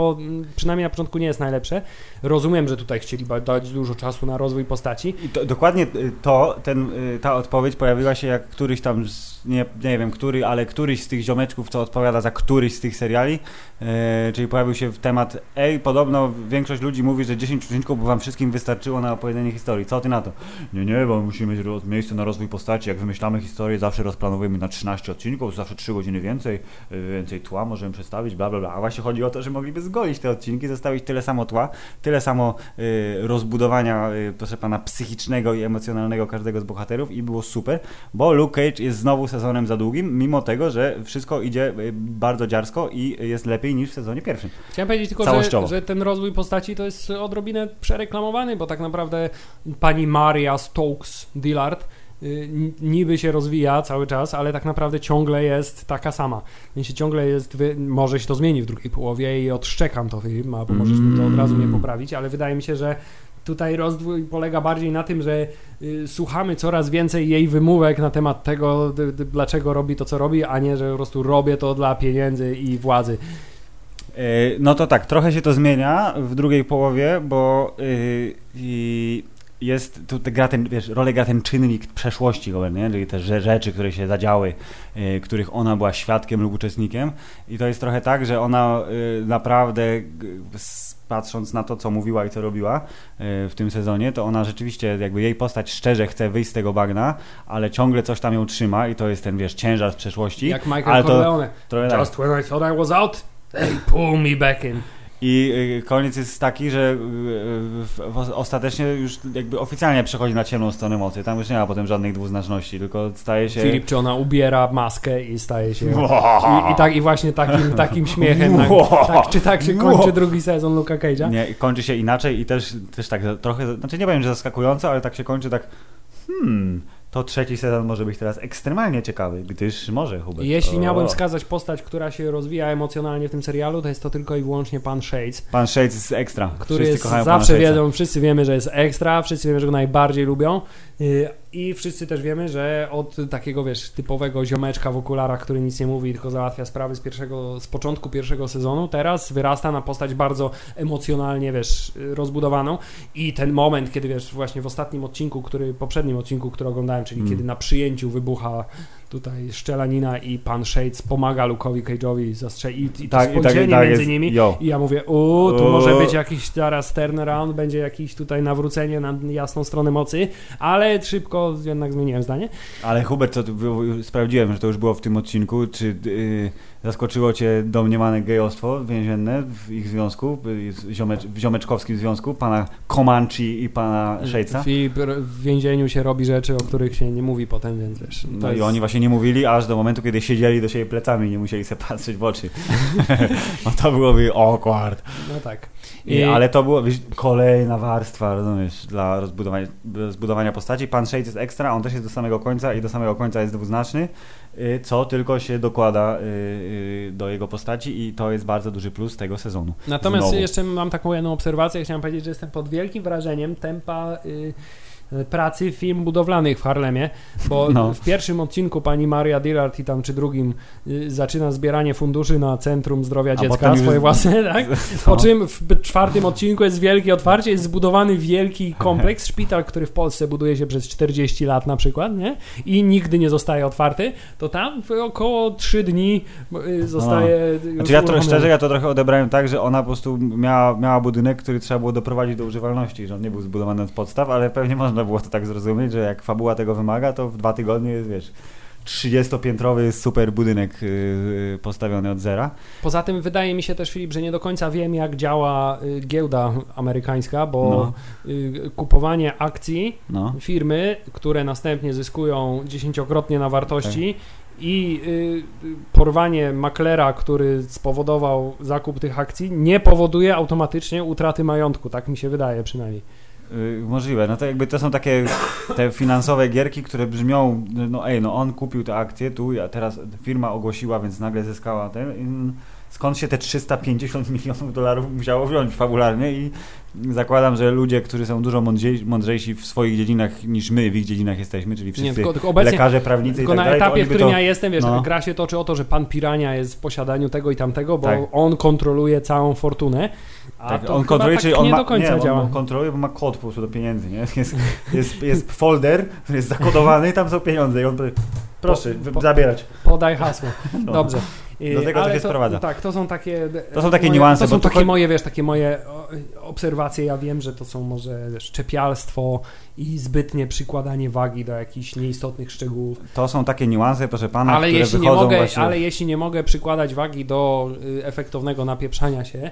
przynajmniej na początku nie jest najlepsze. Rozumiem, że tutaj chcieli dać dużo czasu na rozwój postaci. To, dokładnie y, to, ten, y, ta odpowiedź pojawiła się jak któryś tam, z, nie, nie wiem który, ale któryś z tych ziomeczków, co odpowiada za któryś z tych seriali, e, czyli pojawił się temat, ej, podobno większość ludzi mówi, że 10 odcinków by wam wszystkim wystarczyło na opowiedzenie historii. Co ty na to? Nie, nie, bo musimy mieć miejsce na rozwój postaci. Jak wymyślamy historię, zawsze rozplanowujemy na 13 odcinków, zawsze 3 godziny więcej, y, więcej tła możemy przedstawić, bla, bla, bla. A właśnie chodzi o to, że mogliby zgolić te odcinki, zostawić tyle samo tła, tyle samo y, rozbudowania, proszę pana, psychicznego i emocjonalnego każdego z bohaterów i było super, bo Luke Cage jest znowu sezonem za długim, mimo tego, że wszystko idzie y, bardzo dziarsko i jest lepiej niż w sezonie pierwszym. Chciałem powiedzieć tylko, że, że ten rozwój postaci to jest odrobinę przereklamowany, bo tak naprawdę pani Maria Stokes Dillard y, niby się rozwija cały czas, ale tak naprawdę ciągle jest taka sama. Jeśli ciągle jest, może się to zmieni w drugiej połowie i odszczekam to film, albo możesz mi to od razu nie Mm. poprawić, ale wydaje mi się, że tutaj rozdwój polega bardziej na tym, że y, słuchamy coraz więcej jej wymówek na temat tego, dlaczego robi to, co robi, a nie, że po prostu robię to dla pieniędzy i władzy. E, No to tak, trochę się to zmienia w drugiej połowie, bo i jest, tu te gra ten, wiesz, rolę gra ten czynnik przeszłości, nie? czyli te rze- rzeczy, które się zadziały, yy, których ona była świadkiem lub uczestnikiem i to jest trochę tak, że ona naprawdę patrząc na to, co mówiła i co robiła yy, w tym sezonie, to ona rzeczywiście, jakby jej postać szczerze chce wyjść z tego bagna, ale ciągle coś tam ją trzyma i to jest ten, wiesz, ciężar z przeszłości. Jak Michael ale to Corleone. trochę tak. Just when I thought I was out, they pull me back in. I y, koniec jest taki, że y, ostatecznie już jakby oficjalnie przechodzi na ciemną stronę mocy. Tam już nie ma potem żadnych dwuznaczności, tylko staje się... Filip, czy ona ubiera maskę i staje się... I, I tak i właśnie takim, takim śmiechem, Wow. tak, czy tak się kończy drugi sezon Luka Cage'a? Nie, kończy się inaczej i też, też tak trochę, znaczy nie powiem, że zaskakująco, ale tak się kończy tak hmm, to trzeci sezon może być teraz ekstremalnie ciekawy, gdyż może Hubert. Jeśli O. miałbym wskazać postać, która się rozwija emocjonalnie w tym serialu, to jest to tylko i wyłącznie pan Shades, Pan Shades jest ekstra. który Wszyscy jest, kochają zawsze wiedzą, wszyscy wiemy, że jest ekstra, wszyscy wiemy, że go najbardziej lubią yy, i wszyscy też wiemy, że od takiego, wiesz, typowego ziomeczka w okularach, który nic nie mówi, tylko załatwia sprawy z pierwszego, z początku pierwszego sezonu, teraz wyrasta na postać bardzo emocjonalnie, wiesz, rozbudowaną i ten moment, kiedy, wiesz, właśnie w ostatnim odcinku, który, poprzednim odcinku, który oglądałem, czyli Mm. kiedy na przyjęciu wybucha tutaj szczelanina i pan Shades pomaga Luke'owi Cage'owi zastrzelić i, i to Tak, i tak, spojrzenie i tak między jest, nimi yo. i ja mówię, uuu, tu może być jakiś zaraz turnaround, będzie jakiś tutaj nawrócenie na jasną stronę mocy, ale szybko jednak zmieniłem zdanie. Ale Hubert, co tu było, już sprawdziłem, że to już było w tym odcinku. Czy yy, zaskoczyło cię domniemane gejostwo więzienne w ich związku, z- ziomecz, w ziomeczkowskim związku, pana Comanche i pana Shadesa? R- w więzieniu się robi rzeczy, o których się nie mówi potem, więc wiesz. to No i jest- oni właśnie nie mówili, aż do momentu, kiedy siedzieli do siebie plecami i nie musieli sobie patrzeć w oczy. no to byłoby awkward. No tak. I, I- ale to była kolejna warstwa, rozumiesz, dla rozbudowania, rozbudowania postaci. Pan Shades jest ekstra, on też jest do samego końca i do samego końca jest dwuznaczny, y, co tylko się dokłada y, y, do jego postaci i to jest bardzo duży plus tego sezonu. Natomiast Znowu. jeszcze mam taką jedną obserwację. Chciałem powiedzieć, że jestem pod wielkim wrażeniem tempa y, pracy firm budowlanych w Harlemie, bo No. w pierwszym odcinku pani Maria Dillard i tam czy drugim y, zaczyna zbieranie funduszy na Centrum Zdrowia Dziecka, już swoje jest- własne, tak? Po czym w czwartym odcinku jest wielkie otwarcie, jest zbudowany wielki kompleks, szpital, który w Polsce buduje się przez 40 lat na przykład, nie? I nigdy nie zostaje otwarty, to tam w około 3 dni y, zostaje już Znaczy ja trochę uruchomiony. szczerze, ja to trochę odebrałem tak, że ona po prostu miała, miała budynek, który trzeba było doprowadzić do używalności, że on nie był zbudowany od podstaw, ale pewnie można było to tak zrozumieć, że jak fabuła tego wymaga, to w dwa tygodnie jest, wiesz, 30-piętrowy super budynek yy, postawiony od zera. Poza tym wydaje mi się też, Filip, że nie do końca wiem, jak działa y, giełda amerykańska, bo No. y, kupowanie akcji No. firmy, które następnie zyskują dziesięciokrotnie na wartości Tak. i y, y, porwanie maklera, który spowodował zakup tych akcji, nie powoduje automatycznie utraty majątku. Tak mi się wydaje przynajmniej. Yy, możliwe, no to jakby to są takie te finansowe gierki, które brzmią, no ej, no on kupił te akcje tu, a teraz firma ogłosiła, więc nagle zyskała ten. Skąd się te 350 milionów dolarów musiało wziąć fabularnie i zakładam, że ludzie, którzy są dużo mądrzej, mądrzejsi w swoich dziedzinach niż my w ich dziedzinach jesteśmy, czyli wszyscy Nie, tylko, tylko obecnie lekarze, prawnicy Tylko i tak na dalej, etapie, w którym to... ja jestem, wiesz, no. gra się toczy o to, że pan Pirania jest w posiadaniu tego i tamtego, bo Tak. on kontroluje całą fortunę, a Tak, to on kontroluje, tak czyli on nie ma, do końca nie, działa. On kontroluje, bo ma kod po prostu do pieniędzy, nie? Jest, jest, jest folder, który jest zakodowany i tam są pieniądze i on proszę, Po- po- zabierać. Podaj hasło. No. Dobrze. Do tego to ale się sprowadza. Tak, to są takie. To są takie moje, niuanse, To są takie chodzi- moje, wiesz, takie moje obserwacje. Ja wiem, że to są może wiesz, czepialstwo i zbytnie przykładanie wagi do jakichś nieistotnych szczegółów. To są takie niuanse, proszę pana, Ale które jeśli, nie wychodzą mogę, właśnie... ale jeśli nie mogę przykładać wagi do y, efektownego napieprzania się,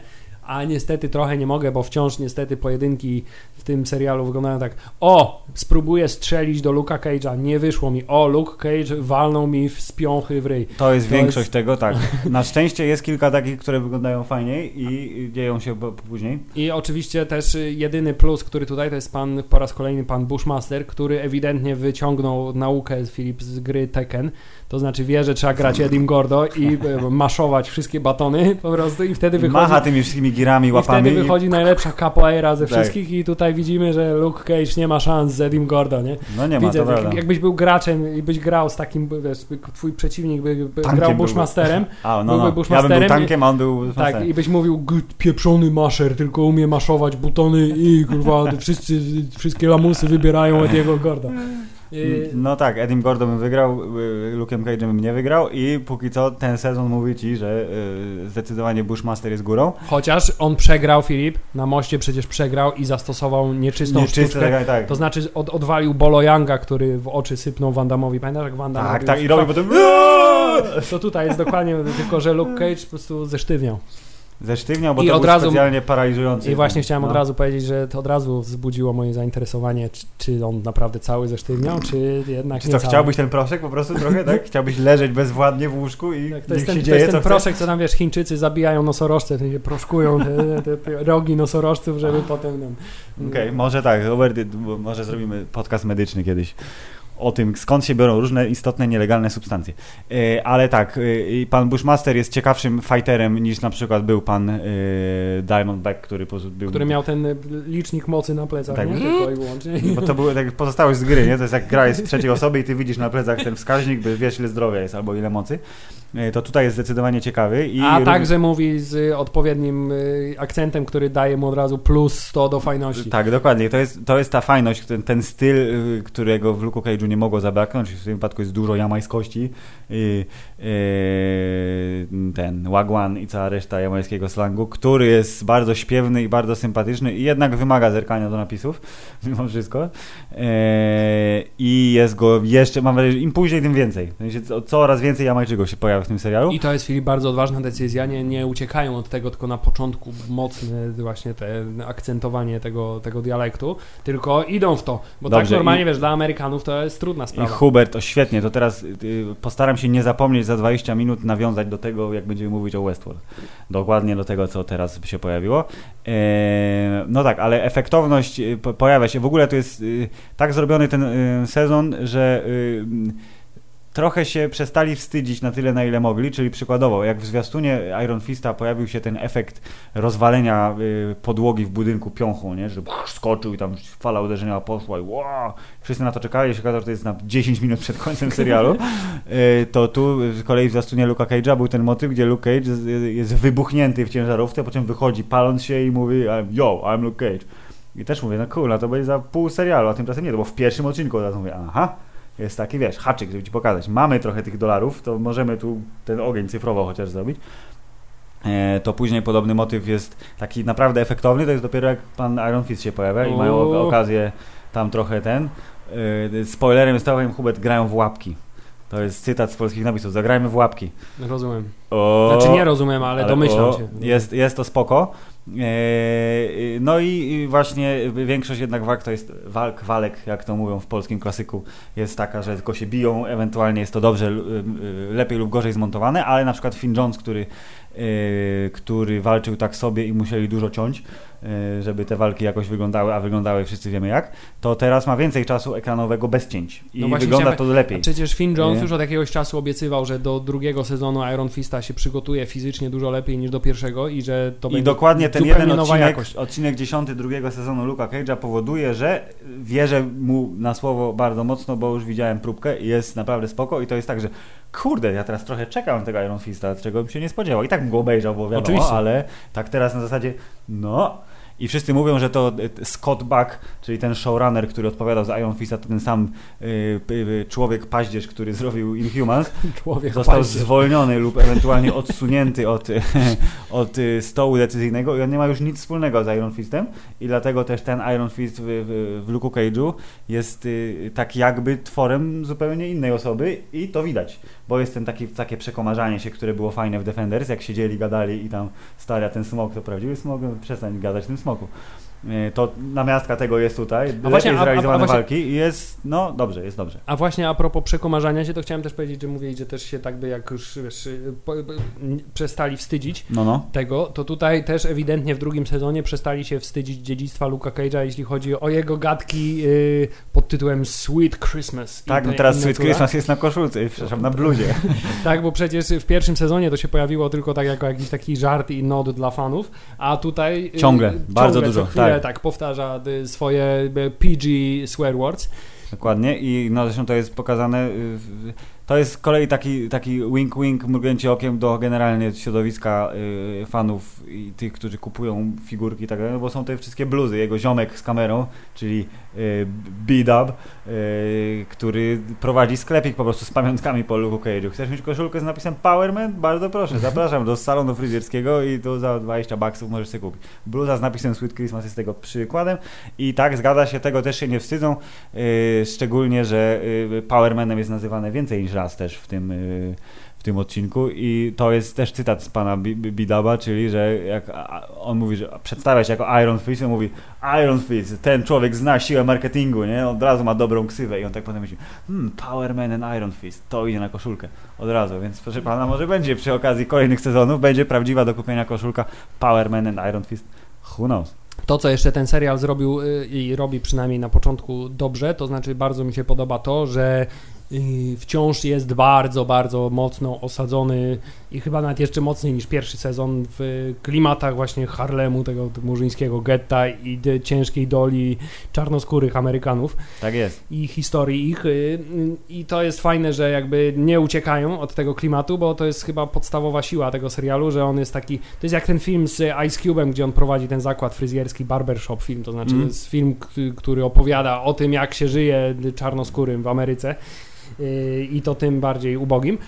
a niestety trochę nie mogę, bo wciąż niestety pojedynki w tym serialu wyglądają tak o, spróbuję strzelić do Luka Cage'a, nie wyszło mi, o, Luke Cage walnął mi w spiąchy w ryj. To jest To większość jest- tego, tak. Na szczęście jest kilka takich, które wyglądają fajniej i dzieją się później. I oczywiście też jedyny plus, który tutaj to jest pan, po raz kolejny pan Bushmaster, który ewidentnie wyciągnął naukę z gry Tekken. To znaczy wie, że trzeba grać Edim Gordo i y, maszować wszystkie batony po prostu i wtedy wychodzi. Macha tymi wszystkimi girami, I łapami. wtedy wychodzi najlepsza capoeira ze Tak. wszystkich i tutaj widzimy, że Luke Cage nie ma szans z Edim Gordo, nie? No nie ma, Widzę, to tak, prawda. jakbyś był graczem i byś grał z takim, wiesz, twój przeciwnik by, by grał. Bushmasterem, A, no, no. Ja bym Bushmasterem był i- tankiem, a on był... tak, i byś mówił, "G- pieprzony maszer, tylko umie maszować butony i kurwa, wszyscy, wszystkie lamusy wybierają Ediego Gorda. No tak, Edim Gordon bym wygrał, y, Luke'em Cage'em bym nie wygrał i póki co ten sezon mówi ci, że y, zdecydowanie Bushmaster jest górą. chociaż on przegrał, Filip, na moście przecież przegrał i zastosował nieczystą Nieczysty, sztuczkę. tak, tak. To znaczy od, odwalił Bolo Younga, który w oczy sypnął Van Damme'owi. Pamiętasz jak Van Damme Tak, robił tak, i w- robi potem To tutaj jest dokładnie, tylko że Luke Cage po prostu zesztywniał. Zesztywniał, bo I to od był razu- specjalnie paraliżujący. I właśnie chciałem No. od razu powiedzieć, że to od razu wzbudziło moje zainteresowanie, czy, czy on naprawdę cały zesztywniał, czy jednak Czy nie co, cały. chciałbyś ten proszek po prostu trochę, tak? Chciałbyś leżeć bezwładnie w łóżku i Tak, to jest ten, się to dzieje, jest ten co proszek, co tam wiesz, Chińczycy zabijają nosorożce, w proszkują te, te, te rogi nosorożców, żeby potem... No, Okej, może tak, Robert, może zrobimy podcast medyczny kiedyś o tym, skąd się biorą różne istotne, nielegalne substancje. E, ale tak, e, i pan Bushmaster jest ciekawszym fighterem niż na przykład był pan e, Diamondback, który był... który miał ten licznik mocy na plecach, Tak. nie? Tylko i wyłącznie. Bo to były tak pozostałość z gry, nie? To jest jak gra jest z trzeciej osoby i ty widzisz na plecach ten wskaźnik, by wiesz ile zdrowia jest albo ile mocy. E, To tutaj jest zdecydowanie ciekawy. I A także mówi z odpowiednim y, akcentem, który daje mu od razu plus 100 do fajności. Tak, dokładnie. To jest, to jest ta fajność, ten, ten styl, y, którego w Luke Cage'u nie mogło zabraknąć. W tym wypadku jest dużo jamańskości. I, y, ten Wagwan i cała reszta jamańskiego slangu, który jest bardzo śpiewny i bardzo sympatyczny i jednak wymaga zerkania do napisów, mimo wszystko. E, I jest go jeszcze, mam wrażenie, że im później, tym więcej. Coraz więcej Jamańczyków się pojawia w tym serialu. I to jest, Filip, bardzo odważna decyzja. Nie, nie uciekają od tego, tylko na początku mocne właśnie te akcentowanie tego, tego dialektu, tylko idą w to. Bo tak Dobrze, normalnie, i- wiesz, dla Amerykanów to jest trudna I sprawa. Hubert, to świetnie, to teraz y, postaram się nie zapomnieć za 20 minut nawiązać do tego, jak będziemy mówić o Westworld. Dokładnie do tego, co teraz się pojawiło. E, no tak, ale efektowność y, po- pojawia się. W ogóle to jest y, tak zrobiony ten y, sezon, że y, trochę się przestali wstydzić na tyle, na ile mogli, czyli przykładowo, jak w zwiastunie Iron Fista pojawił się ten efekt rozwalenia y, podłogi w budynku piąchu, nie? że skoczył i tam fala uderzenia poszła i wow, wszyscy na to czekali, się okazało, że to jest na 10 minut przed końcem serialu, y, to tu z kolei w zwiastunie Luka Cage'a był ten motyw, gdzie Luke Cage jest, jest wybuchnięty w ciężarówce, po czym wychodzi paląc się i mówi yo, I'm Luke Cage. I też mówię, no cool, no to będzie za pół serialu, a tymczasem nie, to bo w pierwszym odcinku od razu mówię, aha, jest taki, wiesz, haczyk, żeby ci pokazać. Mamy trochę tych dolarów, to możemy tu ten ogień cyfrowo chociaż zrobić. E, to później podobny motyw jest taki naprawdę efektowny, to jest dopiero jak pan Iron Fist się pojawia i mają okazję tam trochę ten. E, spoilerem jest to, że Hubert grają w łapki. To jest cytat z polskich napisów. Zagrajmy w łapki. Rozumiem. O, Znaczy nie rozumiem, ale, domyślam o, się. Jest, jest to spoko. E, no i właśnie większość jednak walk to jest walk, walek, jak to mówią w polskim klasyku, jest taka, że tylko się biją, ewentualnie jest to dobrze, l- y, lepiej lub gorzej zmontowane, ale na przykład Finn Jones, który, e, który walczył tak sobie i musieli dużo ciąć, e, żeby te walki jakoś wyglądały, a wyglądały wszyscy wiemy jak, to teraz ma więcej czasu ekranowego bez cięć i No wygląda chciałem- to lepiej. A przecież Finn Jones Nie? już od jakiegoś czasu obiecywał, że do drugiego sezonu Iron Fista się przygotuje fizycznie dużo lepiej niż do pierwszego i że to I będzie dokładnie ten jeden odcinek, jakość. odcinek 10 drugiego sezonu Luka Cage'a powoduje, że wierzę mu na słowo bardzo mocno, bo już widziałem próbkę i jest naprawdę spoko i to jest tak, że kurde, ja teraz trochę czekam tego Iron Fista, czego bym się nie spodziewał. I tak bym go obejrzał, bo wiadomo, Oczywiście. ale tak teraz na zasadzie, no... I wszyscy mówią, że to y, Scott Buck, czyli ten showrunner, który odpowiadał za Iron Fista, to ten sam y, y, człowiek paździerz, który zrobił Inhumans, człowiek został paździerz. zwolniony lub ewentualnie odsunięty od, od stołu decyzyjnego i on nie ma już nic wspólnego z Iron Fistem i dlatego też ten Iron Fist w, w, w Luke Cage'u jest tak jakby tworem zupełnie innej osoby i to widać, bo jest ten taki, takie przekomarzanie się, które było fajne w Defenders, jak siedzieli, gadali i tam stary, ten smok to prawdziwy smok, no przestań gadać tym smoku. E, To namiastka tego jest tutaj, A właśnie, lepiej a- a- a zrealizowane właśnie- walki i jest, no dobrze, jest dobrze. A właśnie a propos przekomarzania się, to chciałem też powiedzieć, że mówili, że też się tak by jak już wiesz, po, po, n- przestali wstydzić No, no. tego, to tutaj też ewidentnie w drugim sezonie przestali się wstydzić dziedzictwa Luka Cage'a, jeśli chodzi o jego gadki y, pod tytułem Sweet Christmas. Tak, no inne- teraz inne Sweet cuda. Christmas jest na koszulce, przepraszam, na bluzie. Tak, bo przecież w pierwszym sezonie to się pojawiło tylko tak jako jakiś taki żart i nod dla fanów, a tutaj y, Ciągle, bardzo ciągle dużo, chwilę tak. tak. powtarza y, swoje y, PG swear words. Dokładnie i no zresztą to jest pokazane, y, w- to jest z kolei taki, taki wink wink, mrugnięcie okiem do generalnie środowiska y, fanów i tych, którzy kupują figurki i tak dalej, no bo są te wszystkie bluzy, jego ziomek z kamerą, czyli y, B-Dub, y, który prowadzi sklepik po prostu z pamiątkami po Luke Cage'u. Chcesz mieć koszulkę z napisem Powerman? Bardzo proszę, zapraszam do salonu fryzjerskiego i tu za 20 baksów możesz sobie kupić. Bluza z napisem Sweet Christmas jest tego przykładem i tak, zgadza się, tego też się nie wstydzą, Yy, szczególnie, że yy, Powermanem jest nazywane więcej niż raz też w tym, yy, w tym odcinku i to jest też cytat z pana Bi- Bi- Bidaba, czyli że jak on mówi, że przedstawia się jako Iron Fist, on mówi Iron Fist, ten człowiek zna siłę marketingu, nie? Od razu ma dobrą ksywę i on tak potem myśli hmm, Powerman and Iron Fist, to idzie na koszulkę od razu, więc proszę pana, może będzie przy okazji kolejnych sezonów, będzie prawdziwa do kupienia koszulka Powerman and Iron Fist, who knows? To, co jeszcze ten serial zrobił y, i robi przynajmniej na początku dobrze, to znaczy bardzo mi się podoba to, że y, wciąż jest bardzo, bardzo mocno osadzony i chyba nawet jeszcze mocniej niż pierwszy sezon w klimatach właśnie Harlemu, tego murzyńskiego getta i ciężkiej doli czarnoskórych Amerykanów Tak jest. i historii ich. y, y, I to jest fajne, że jakby nie uciekają od tego klimatu, bo to jest chyba podstawowa siła tego serialu, że on jest taki. To jest jak ten film z Ice Cube'em, gdzie on prowadzi ten zakład fryzjerski, barbershop film. To znaczy, Mm. to jest film, który opowiada o tym, jak się żyje czarnoskórym w Ameryce. Y, I to tym bardziej ubogim.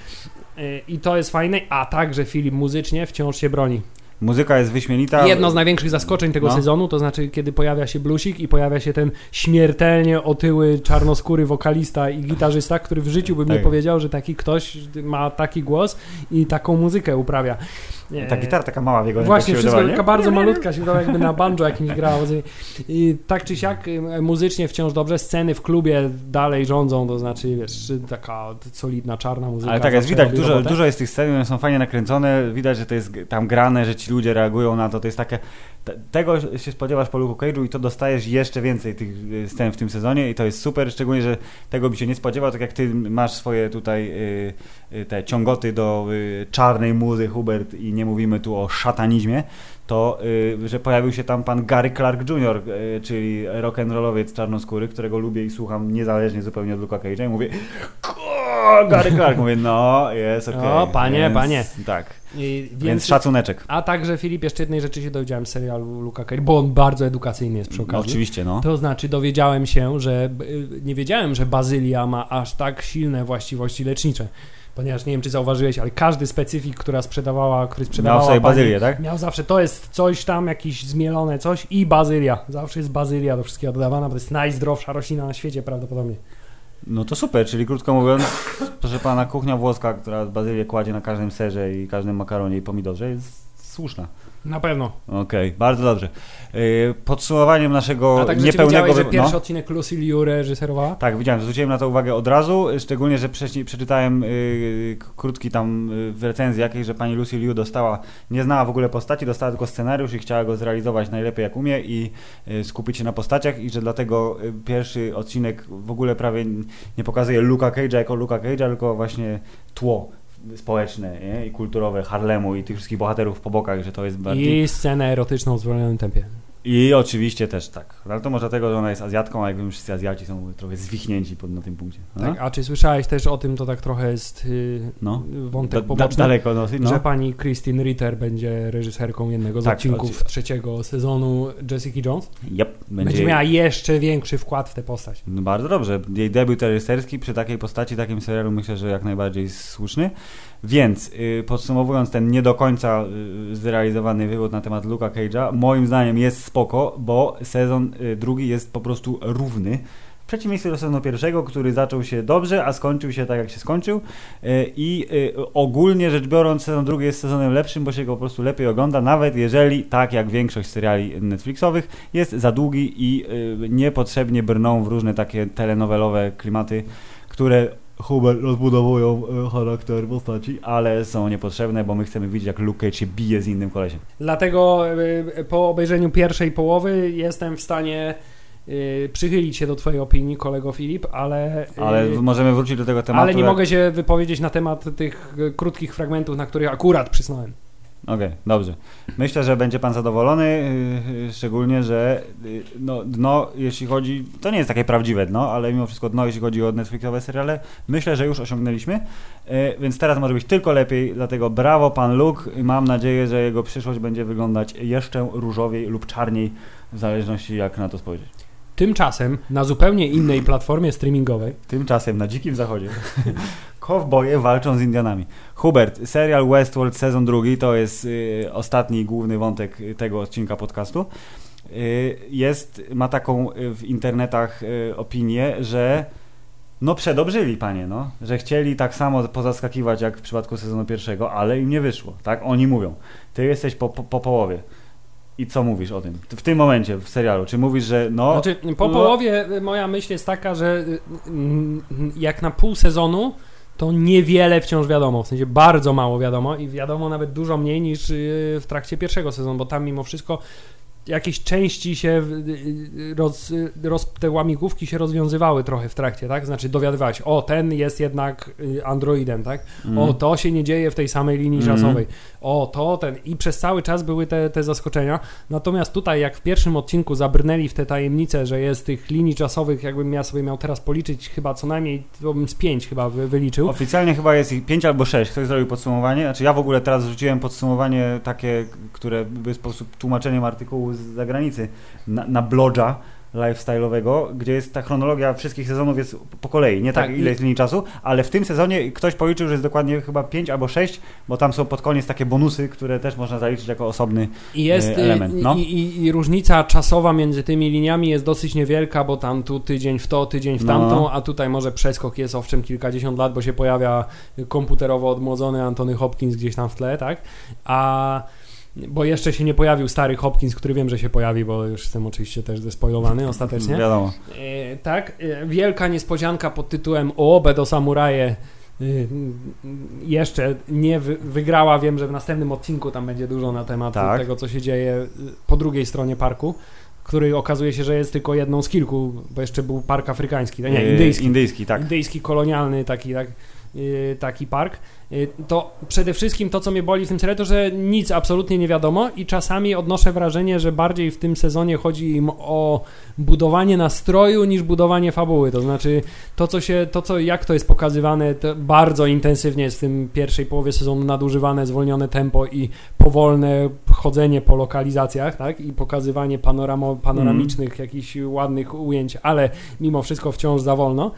Y, I to jest fajne, a także film muzycznie wciąż się broni. Muzyka jest wyśmienita. Jedno z największych zaskoczeń tego No. sezonu, to znaczy kiedy pojawia się blusik i pojawia się ten śmiertelnie otyły, czarnoskóry wokalista i gitarzysta, który w życiu by mi Tak. powiedział, że taki ktoś ma taki głos i taką muzykę uprawia. Ta E, gitara taka mała w jego Właśnie, wszystko nie? taka bardzo malutka się wydała, jakby na banjo jakimś grała. I tak czy siak y, muzycznie wciąż dobrze, sceny w klubie dalej rządzą, to znaczy wiesz, taka solidna czarna muzyka. Ale tak jest, widać, dużo, robotę. dużo jest tych scen, one są fajnie nakręcone, widać, że to jest tam grane, że ci ludzie reagują na to, to jest takie, tego się spodziewasz po Luke Cage'u i to dostajesz jeszcze więcej tych y, scen w tym sezonie i to jest super, szczególnie, że tego by się nie spodziewał, tak jak ty masz swoje tutaj y, y, te ciągoty do czarnej muzy, Hubert, i nie mówimy tu o szatanizmie, to, że pojawił się tam pan Gary Clark Jr., czyli rock'n'rollowiec czarnoskóry, którego lubię i słucham niezależnie zupełnie od Luka Cage'a i mówię o, Gary Clark, mówię, no, jest okej. O, panie, Więc, panie. Tak, I, więc, szacuneczek. A także Filip, jeszcze jednej rzeczy się dowiedziałem z serialu Luka Cage, bo on bardzo edukacyjny jest przy No, okazji. oczywiście, no. To znaczy dowiedziałem się, że y, nie wiedziałem, że bazylia ma aż tak silne właściwości lecznicze. Ponieważ nie wiem, czy zauważyłeś, ale każdy specyfik, która sprzedawała, który sprzedawała Miał sobie pani, bazylię, tak? miał zawsze, to jest coś tam, jakieś zmielone coś i bazylia. Zawsze jest bazylia do wszystkiego dodawana, bo to jest najzdrowsza roślina na świecie prawdopodobnie. No to super, czyli krótko mówiąc, proszę pana, kuchnia włoska, która bazylię kładzie na każdym serze i każdym makaronie i pomidorze jest słuszna. Na pewno. Okej, bardzo dobrze. Yy, podsumowaniem naszego A także niepełnego... że wy- pierwszy no. odcinek Lucy Liu reżyserowała? Tak, widziałem, zwróciłem na to uwagę od razu, szczególnie, że wcześniej przeczytałem yy, k- krótki tam w recenzji jakiejś, że pani Lucy Liu dostała, nie znała w ogóle postaci, dostała tylko scenariusz i chciała go zrealizować najlepiej jak umie i skupić się na postaciach i że dlatego pierwszy odcinek w ogóle prawie nie pokazuje Luka Cage'a jako Luka Cage'a, tylko właśnie tło społeczne nie? i kulturowe Harlemu i tych wszystkich bohaterów po bokach, że to jest bardziej... I scenę erotyczną w zwolnionym tempie. I oczywiście też tak. Ale to może dlatego, że ona jest Azjatką, a jakby wszyscy Azjaci są trochę zwichnięci pod, na tym punkcie. No? Tak, a czy słyszałeś też o tym, to tak trochę jest y, No. wątek Da, da, poboczny, daleko dosyć, no. że pani Christine Ritter będzie reżyserką jednego z Tak, odcinków trzeciego sezonu Jessica Jones. Yep, Będzie, będzie, miała jeszcze większy wkład w tę postać. No bardzo dobrze. Jej debiut reżyserski przy takiej postaci, takim serialu myślę, że jak najbardziej słuszny. Więc y, podsumowując ten nie do końca y, zrealizowany wywód na temat Luka Cage'a, moim zdaniem jest spoko, bo sezon y, drugi jest po prostu równy w przeciwieństwie do sezonu pierwszego, który zaczął się dobrze, a skończył się tak, jak się skończył. I ogólnie rzecz biorąc, sezon drugi jest sezonem lepszym, bo się go po prostu lepiej ogląda, nawet jeżeli, tak jak większość seriali Netflixowych, jest za długi i niepotrzebnie brną w różne takie telenowelowe klimaty, które Hubert rozbudowują e, charakter postaci, ale są niepotrzebne, bo my chcemy widzieć, jak Luke Cage się bije z innym kolesiem. Dlatego y, po obejrzeniu pierwszej połowy jestem w stanie przychylić się do twojej opinii, kolego Filip, ale... Ale możemy wrócić do tego tematu. ale nie jak- mogę się wypowiedzieć na temat tych krótkich fragmentów, na których akurat przysnąłem. Okej, dobrze. Myślę, że będzie pan zadowolony, yy, szczególnie, że yy, no, dno, jeśli chodzi, to nie jest takie prawdziwe dno, ale mimo wszystko dno, jeśli chodzi o Netflixowe seriale, myślę, że już osiągnęliśmy, więc teraz może być tylko lepiej, dlatego brawo pan Luke mam nadzieję, że jego przyszłość będzie wyglądać jeszcze różowiej lub czarniej, w zależności jak na to spojrzeć. Tymczasem na zupełnie innej platformie streamingowej Tymczasem na Dzikim Zachodzie kowboje walczą z Indianami. Hubert, serial Westworld sezon drugi to jest y, ostatni główny wątek tego odcinka podcastu. Y, jest, ma taką y, w internetach y, opinię, że no przedobrzyli panie, no, że chcieli tak samo pozaskakiwać jak w przypadku sezonu pierwszego, ale im nie wyszło, tak? Oni mówią. Ty jesteś po, po, po połowie. I co mówisz o tym? W tym momencie w serialu, czy mówisz, że no... Znaczy, po no- połowie y, moja myśl jest taka, że y, mm, jak na pół sezonu, to niewiele wciąż wiadomo, w sensie bardzo mało wiadomo i wiadomo nawet dużo mniej niż y, w trakcie pierwszego sezonu, bo tam mimo wszystko jakieś części się, y, y, roz, y, roz, te łamigłówki się rozwiązywały trochę w trakcie, tak? Znaczy dowiadywałeś, o ten jest jednak y, androidem, tak? Mm. O to się nie dzieje w tej samej linii Mhm. czasowej. O to ten. I przez cały czas były te, te zaskoczenia. Natomiast tutaj, jak w pierwszym odcinku zabrnęli w te tajemnice, że jest tych linii czasowych, jakbym ja sobie miał teraz policzyć, chyba co najmniej, to bym z pięć chyba wy, wyliczył. Oficjalnie chyba jest ich 5 albo 6. Ktoś zrobił podsumowanie. Znaczy ja w ogóle teraz wrzuciłem podsumowanie takie, które by w sposób tłumaczeniem artykułu z zagranicy na, na blogga lifestyle'owego, gdzie jest ta chronologia wszystkich sezonów jest po kolei, nie tak, Tak, ile jest linii czasu, ale w tym sezonie ktoś policzył, że jest dokładnie chyba 5 albo 6, bo tam są pod koniec takie bonusy, które też można zaliczyć jako osobny I jest y, element, no. i, i, i różnica czasowa między tymi liniami jest dosyć niewielka, bo tam tu tydzień w to, tydzień w No. tamtą, a tutaj może przeskok jest owszem kilkadziesiąt lat, bo się pojawia komputerowo odmłodzony Antony Hopkins gdzieś tam w tle, tak? A bo jeszcze się nie pojawił stary Hopkins, który wiem, że się pojawi, bo już jestem oczywiście też zespoilowany ostatecznie. Wiadomo. E, tak, e, wielka niespodzianka pod tytułem Oobe do samuraje e, jeszcze nie wy, wygrała. Wiem, że w następnym odcinku tam będzie dużo na temat Tak. tego, co się dzieje e, po drugiej stronie parku, który okazuje się, że jest tylko jedną z kilku, bo jeszcze był park afrykański, nie, indyjski. Indyjski, tak. Indyjski kolonialny taki, tak, taki park. Yy, To przede wszystkim to, co mnie boli w tym serialu, to że nic absolutnie nie wiadomo i czasami odnoszę wrażenie, że bardziej w tym sezonie chodzi im o budowanie nastroju niż budowanie fabuły. To znaczy to, co się, to, co, jak to jest pokazywane, to bardzo intensywnie jest w tym pierwszej połowie sezonu nadużywane, zwolnione tempo i powolne chodzenie po lokalizacjach, tak? I pokazywanie panoramo, panoramicznych, jakichś ładnych ujęć, ale mimo wszystko wciąż za wolno.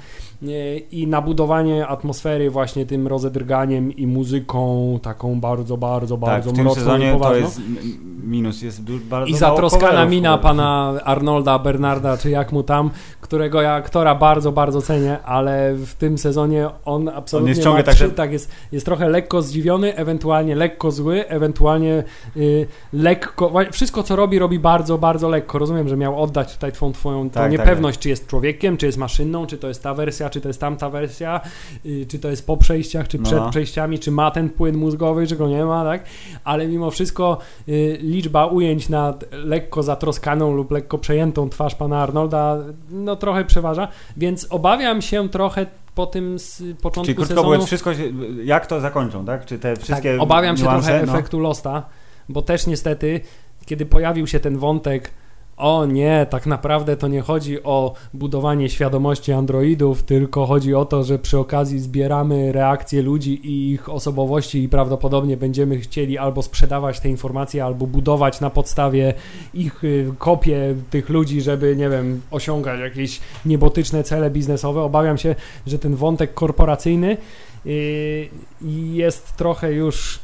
Nie, I nabudowanie atmosfery właśnie tym rozedrganiem i muzyką taką bardzo, bardzo, Tak, bardzo w tym mocną i sezonie to poważną. jest minus, jest du- bardzo I zatroskana mina pana Arnolda Bernarda, czy jak mu tam, którego ja aktora bardzo, bardzo cenię, ale w tym sezonie on absolutnie jest ciągle tak, że- tak jest, jest trochę lekko zdziwiony, ewentualnie lekko zły, ewentualnie y, lekko, wszystko co robi, robi bardzo, bardzo lekko. Rozumiem, że miał oddać tutaj twą, twoją tą Tak, niepewność, czy jest człowiekiem, czy jest maszyną, czy to jest ta wersja, czy to jest tamta wersja, y, czy to jest po przejściach, czy przed No. Przejściami, czy ma ten płyn mózgowy, czy go nie ma, tak? Ale mimo wszystko y, liczba ujęć na lekko zatroskaną lub lekko przejętą twarz pana Arnolda no trochę przeważa, więc obawiam się trochę po tym z początku Czyli krótko sezonu. mówiąc, wszystko, jak to zakończą, tak? Czy te wszystkie tak, obawiam się trochę no. efektu Losta, bo też niestety, kiedy pojawił się ten wątek o nie, tak naprawdę to nie chodzi o budowanie świadomości androidów, tylko chodzi o to, że przy okazji zbieramy reakcje ludzi i ich osobowości i prawdopodobnie będziemy chcieli albo sprzedawać te informacje, albo budować na podstawie ich y, kopie tych ludzi, żeby, nie wiem, osiągać jakieś niebotyczne cele biznesowe. Obawiam się, że ten wątek korporacyjny y, jest trochę już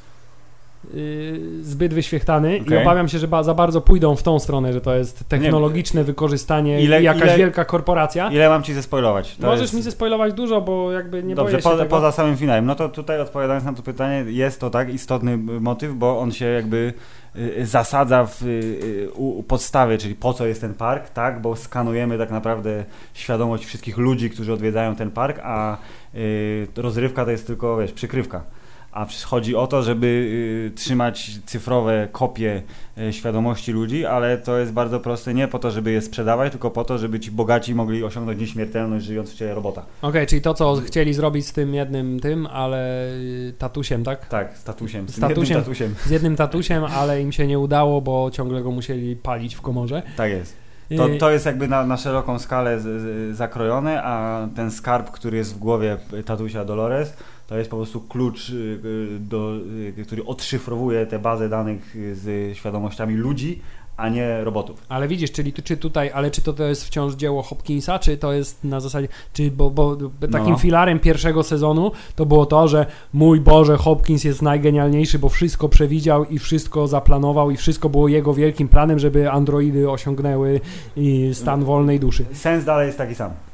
zbyt wyświechtany i Okej. obawiam się, że ba, za bardzo pójdą w tą stronę, że to jest technologiczne wykorzystanie ile- i jakaś ile- wielka korporacja. Ile mam ci zespoilować? To Możesz jest- mi zespoilować dużo, bo jakby nie Dobrze, boję się po, tego. poza samym finałem. No to tutaj odpowiadając na to pytanie, jest to tak istotny y, motyw, bo on się jakby y, zasadza w y, podstawie, czyli po co jest ten park, tak? Bo skanujemy tak naprawdę świadomość wszystkich ludzi, którzy odwiedzają ten park, a y, rozrywka to jest tylko, wiesz, przykrywka. A chodzi o to, żeby y, trzymać cyfrowe kopie y, świadomości ludzi, ale to jest bardzo proste nie po to, żeby je sprzedawać, tylko po to, żeby ci bogaci mogli osiągnąć nieśmiertelność żyjąc w ciele robota. Okej, czyli to, co chcieli zrobić z tym jednym tym, ale y, tatusiem, tak? Tak, statusiem. Z Statusiem. jednym tatusiem. Z jednym tatusiem, ale im się nie udało, bo ciągle go musieli palić w komorze. Tak jest. To, to jest jakby na, na szeroką skalę z, z, zakrojone, a ten skarb, który jest w głowie tatusia Dolores, to jest po prostu klucz, y, y, do, y, który odszyfrowuje tę bazę danych z świadomościami ludzi, a nie robotów. Ale widzisz, czyli czy tutaj, ale czy to, to jest wciąż dzieło Hopkinsa, czy to jest na zasadzie, czy bo, bo takim No. filarem pierwszego sezonu to było to, że mój Boże, Hopkins jest najgenialniejszy, bo wszystko przewidział i wszystko zaplanował i wszystko było jego wielkim planem, żeby androidy osiągnęły stan wolnej duszy. Sens dalej jest taki sam.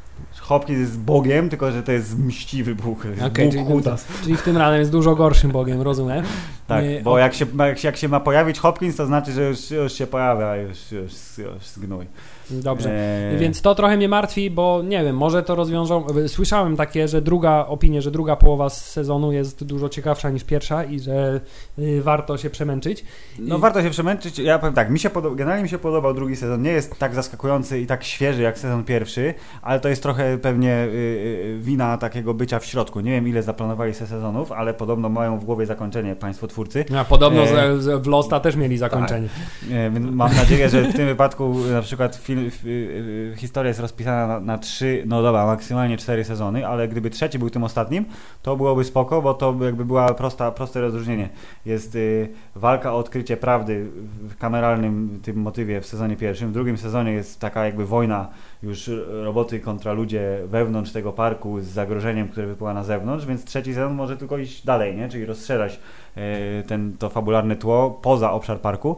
Hopkins jest Bogiem, tylko że to jest mściwy Bóg. Okej, Bóg czyli, Judas. czyli w tym razem jest dużo gorszym Bogiem, rozumiem. Tak, Y, bo jak się, jak, się, jak się ma pojawić Hopkins, to znaczy, że już, już się pojawia, już, już, już zgnój. Dobrze. Eee, Więc to trochę mnie martwi, bo nie wiem, może to rozwiążą. Słyszałem takie, że druga opinie, że druga połowa sezonu jest dużo ciekawsza niż pierwsza i że y, warto się przemęczyć. No I- warto się przemęczyć. Ja powiem tak, mi się podo- generalnie mi się podobał drugi sezon. Nie jest tak zaskakujący i tak świeży jak sezon pierwszy, ale to jest trochę pewnie y, y, wina takiego bycia w środku. Nie wiem ile zaplanowali se sezonów, ale podobno mają w głowie zakończenie państwo twórcy. A podobno E, w Losta też mieli zakończenie. E, więc Mam nadzieję, że w tym wypadku na przykład film, f- y, y, historia jest rozpisana na, na trzy, no dobra, maksymalnie cztery sezony, ale gdyby trzeci był tym ostatnim, to byłoby spoko, bo to by jakby była prosta, proste rozróżnienie. Jest y, walka o odkrycie prawdy w kameralnym tym motywie w sezonie pierwszym, w drugim sezonie jest taka jakby wojna już roboty kontra ludzie wewnątrz tego parku z zagrożeniem, które wypływa na zewnątrz, więc trzeci sezon może tylko iść dalej, nie? czyli rozszerzać e, ten, to fabularne tło poza obszar parku.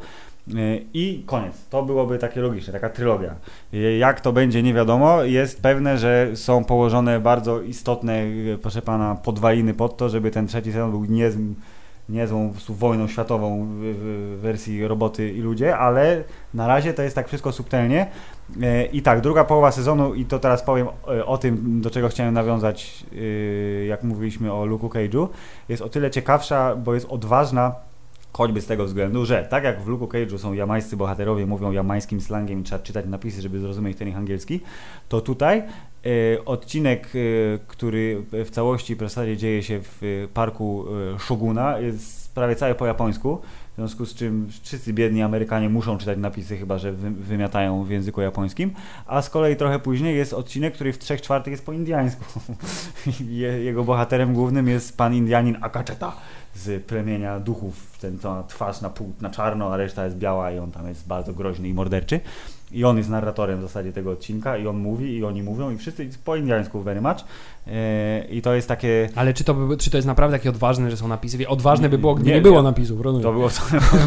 I koniec. To byłoby takie logiczne, taka trylogia. Jak to będzie, nie wiadomo. Jest pewne, że są położone bardzo istotne, e, proszę pana, podwaliny pod to, żeby ten trzeci sezon był niezłym, niezłą wojną światową w, wersji roboty i ludzie, ale na razie to jest tak wszystko subtelnie. E, I tak, druga połowa sezonu, i to teraz powiem e, o tym, do czego chciałem nawiązać, jak mówiliśmy o Luke'u Cage'u, jest o tyle ciekawsza, bo jest odważna, choćby z tego względu, że tak jak w Luke'u Cage'u są jamańscy bohaterowie, mówią jamańskim slangiem i trzeba czytać napisy, żeby zrozumieć ten ich angielski, to tutaj e, odcinek, e, który w całości w zasadzie dzieje się w parku e, Shoguna, jest prawie cały po japońsku, w związku z czym wszyscy biedni Amerykanie muszą czytać napisy, chyba że wy, wymiatają w języku japońskim. A z kolei trochę później jest odcinek, który w trzech czwartych jest po indiańsku. Je, jego bohaterem głównym jest pan Indianin Akacheta z plemienia duchów. Ten ma twarz na pół na czarno, a reszta jest biała i on tam jest bardzo groźny i morderczy. I on jest narratorem w zasadzie tego odcinka i on mówi i oni mówią i wszyscy po indiańsku very much. E, I to jest takie Ale czy to, by, czy to jest naprawdę takie odważne, że są napisy? Wie, Odważne by było, gdyby nie, Nie, było napisów, rozumiem. To było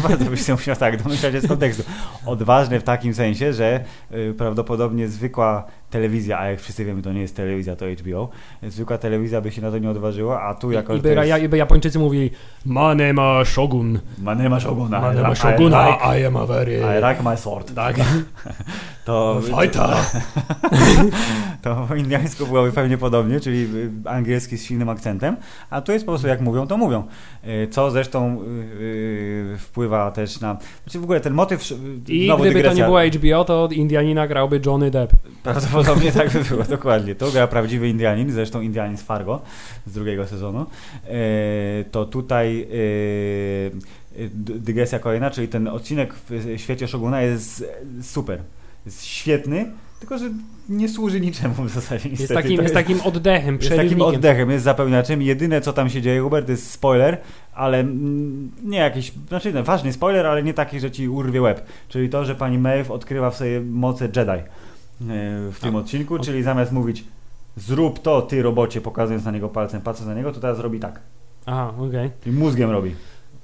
to bardzo byś się musiał tak domyślać się z kontekstu. Odważne w takim sensie, że y, prawdopodobnie zwykła telewizja, a jak wszyscy wiemy, to nie jest telewizja, to HBO, zwykła telewizja by się na to nie odważyła, a tu jako I by, jest... i by Japończycy mówili Manema Shogun. Manema Shoguna. Manema I, I, Shoguna, like, I am a very... I like my sword. Tak. To, Fighter. to po indiańsku byłoby pewnie podobnie, czyli angielski z silnym akcentem, a tu jest po prostu jak mówią, to mówią. Y, Co zresztą y, y, wpływa też na... Znaczy w ogóle ten motyw... I gdyby to dygresja. nie było HBO, to Indianina grałby Johnny Depp. Prawdopodobnie tak by było, dokładnie. To gra prawdziwy Indianin, zresztą Indianin z Fargo z drugiego sezonu. E, to tutaj e, dygresja kolejna, czyli ten odcinek w świecie Shoguna jest super. Jest świetny, tylko że nie służy niczemu w zasadzie. Jest niestety. takim, To jest takim oddechem, jest takim oddechem, jest zapełniaczem. Jedyne co tam się dzieje, Hubert, to jest spoiler, ale nie jakiś, znaczy no, ważny spoiler, ale nie taki, że ci urwie łeb. Czyli to, że pani Maeve odkrywa w sobie moce Jedi e, w tym A, odcinku, o- czyli zamiast mówić zrób to, ty robocie, pokazując na niego palcem, patrząc na niego, to teraz robi tak. Aha, okej. Czyli mózgiem robi.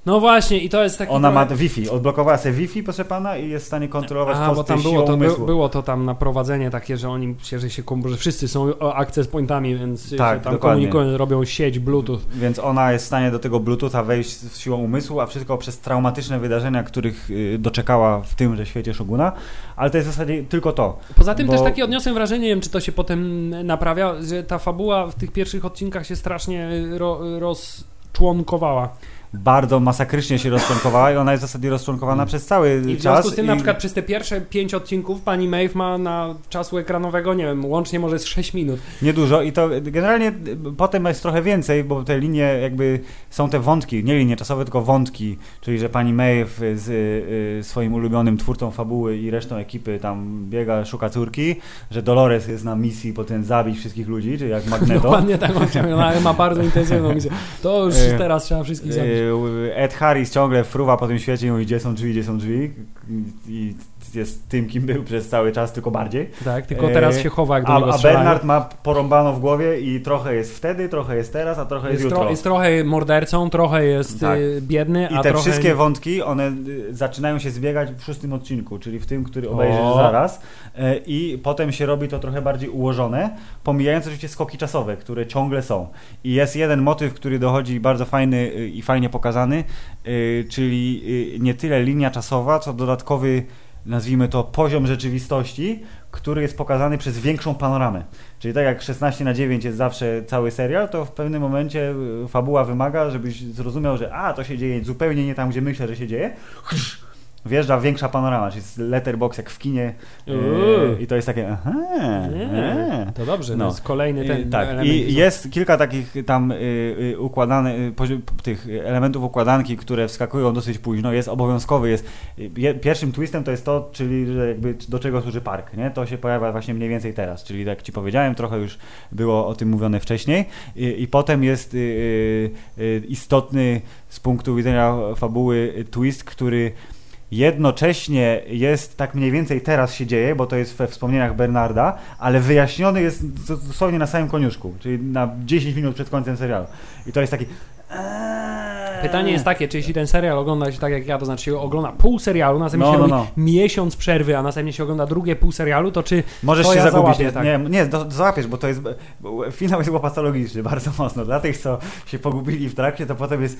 No właśnie, i to jest taki. Ona ma trochę- Wi-Fi, odblokowała sobie Wi-Fi, proszę pana, i jest w stanie kontrolować A, bo tam było to, by, było to tam naprowadzenie takie, że oni się, że się że wszyscy są access pointami, więc Tak, tam dokładnie. komunikują, robią sieć Bluetooth. Więc ona jest w stanie do tego Bluetootha wejść z siłą umysłu, a wszystko przez traumatyczne wydarzenia, których y, doczekała w tymże świecie Shoguna. Ale to jest w zasadzie tylko to. Poza tym Bo- też takie odniosłem wrażenie, nie wiem czy to się potem naprawia, że ta fabuła w tych pierwszych odcinkach się strasznie ro, rozczłonkowała. Bardzo masakrycznie się rozczłonkowała i ona jest w zasadzie rozczłonkowana przez cały I w czas. związku z tym i na przykład przez te pierwsze pięć odcinków pani Maeve ma na czasu ekranowego, nie wiem, łącznie może z 6 minut. Niedużo i to generalnie y, potem jest trochę więcej, bo te linie jakby są te wątki, nie linie czasowe, tylko wątki, czyli że pani Maeve z y, swoim ulubionym twórcą fabuły i resztą ekipy tam biega, szuka córki, że Dolores jest na misji potem zabić wszystkich ludzi, czyli jak Magneto. Dokładnie tak, ona ma bardzo intensywną misję. To już E, teraz trzeba wszystkich zabić. Ed Harris ciągle fruwa po tym świecie i mówi, gdzie są drzwi, gdzie są drzwi? I jest tym, kim był przez cały czas, tylko bardziej. Tak, tylko teraz e, się chowa, jak do A, niego a. Bernard ma porąbano w głowie i trochę jest wtedy, trochę jest teraz, a trochę jest, jest, jutro. tro, jest trochę mordercą, trochę jest Tak. y, biedny, I te trochę... wszystkie wątki, one y, zaczynają się zbiegać w szóstym odcinku, czyli w tym, który obejrzysz O. zaraz. E, I potem się robi to trochę bardziej ułożone, pomijając oczywiście skoki czasowe, które ciągle są. I jest jeden motyw, który dochodzi bardzo fajny i fajnie pokazany, czyli nie tyle linia czasowa, co dodatkowy, nazwijmy to, poziom rzeczywistości, który jest pokazany przez większą panoramę. Czyli tak jak 16 na 9 jest zawsze cały serial, to w pewnym momencie y, fabuła wymaga, żebyś zrozumiał, że a, to się dzieje zupełnie nie tam, gdzie myślę, że się dzieje. Wjeżdża większa panorama, czyli jest letterbox jak w kinie y, Uuu. i to jest takie aha, e. to dobrze, no. To jest kolejny ten Y, tak, element. i jest kilka takich tam y, układane, y, pozi- tych elementów układanki, które wskakują dosyć późno, jest obowiązkowy, jest je- pierwszym twistem to jest to, czyli że jakby do czego służy park, nie? To się pojawia właśnie mniej więcej teraz, czyli tak jak Ci powiedziałem, trochę już było o tym mówione wcześniej i, i potem jest y, y, y, istotny z punktu widzenia fabuły twist, który jednocześnie jest tak mniej więcej teraz się dzieje, bo to jest we wspomnieniach Bernarda, ale wyjaśniony jest dosłownie na samym koniuszku, czyli na 10 minut przed końcem serialu. I to jest taki... Pytanie jest takie, czy jeśli ten serial ogląda się tak jak ja, to znaczy się ogląda pół serialu, następnie No, się no, robi no. miesiąc przerwy, a następnie się ogląda drugie pół serialu, to czy Możesz to się ja zagubić. Nie, tak. nie, nie do, załapiesz, bo to jest. Bo finał jest łopatologiczny bardzo mocno. Dla tych, co się pogubili w trakcie, to potem jest.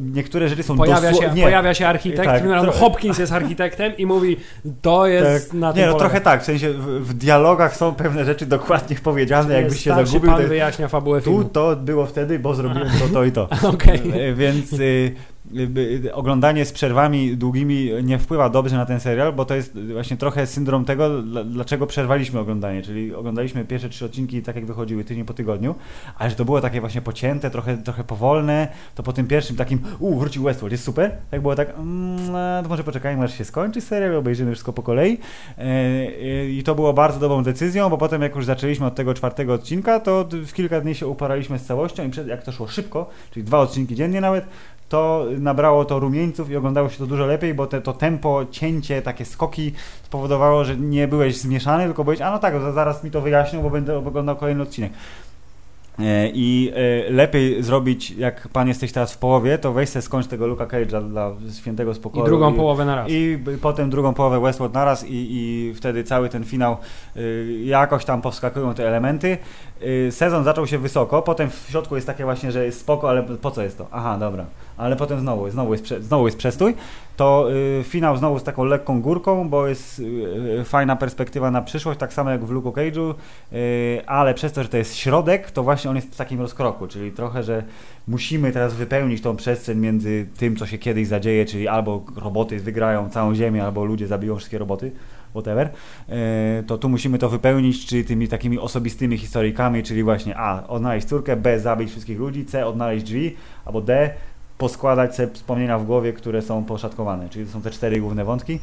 Niektóre rzeczy są pojawia dosło- się, nie, pojawia się architekt, Tak, tym razem to- Hopkins jest architektem i mówi, to jest Tak. na tym Nie, no polega. trochę tak. W sensie w, w dialogach są pewne rzeczy dokładnie powiedziane, jakbyś Jest się starszy zagubił. pan To, wyjaśnia fabułę tu filmu. to było wtedy, bo zrobiłem to, to i to. Okej. E, Więc y, oglądanie z przerwami długimi nie wpływa dobrze na ten serial, bo to jest właśnie trochę syndrom tego, dla- dlaczego przerwaliśmy oglądanie. Czyli oglądaliśmy pierwsze trzy odcinki tak, jak wychodziły tydzień po tygodniu, ale że to było takie właśnie pocięte, trochę, trochę powolne, to po tym pierwszym takim, u, wrócił Westworld, jest super. Tak było tak, mm, no, to może poczekajmy, aż się skończy serial, obejrzymy wszystko po kolei. E, e, I to było bardzo dobrą decyzją, bo potem jak już zaczęliśmy od tego czwartego odcinka, to w kilka dni się uparaliśmy z całością i przed, jak to szło szybko, czyli dwa odcinki dziennie nawet, to nabrało to rumieńców i oglądało się to dużo lepiej, bo te, to tempo, cięcie, takie skoki spowodowało, że nie byłeś zmieszany, tylko byłeś, a no tak, za- zaraz mi to wyjaśnią, bo będę oglądał kolejny odcinek. E, I e, lepiej zrobić, jak pan jesteś teraz w połowie, to weź sobie skończ tego Luka Cage'a dla świętego I spokoju. drugą połowę na raz. I potem drugą połowę Westworld naraz i, i wtedy cały ten finał y, jakoś tam powskakują te elementy. Y, sezon zaczął się wysoko, potem w środku jest takie właśnie, że jest spoko, ale po co jest to? Aha, dobra. Ale potem znowu, znowu, jest, znowu jest przestój. To y, finał znowu z taką lekką górką, bo jest y, fajna perspektywa na przyszłość, tak samo jak w Luke Cage'u, ale przez to, że to jest środek, to właśnie on jest w takim rozkroku, czyli trochę, że musimy teraz wypełnić tą przestrzeń między tym, co się kiedyś zadzieje, czyli albo roboty wygrają całą Ziemię, albo ludzie zabiją wszystkie roboty, whatever, e, to tu musimy to wypełnić, czyli tymi takimi osobistymi historyjkami, czyli właśnie A. Odnaleźć córkę, B. Zabić wszystkich ludzi, C. Odnaleźć drzwi, albo D. Poskładać sobie wspomnienia w głowie, które są poszatkowane, czyli to są te cztery główne wątki.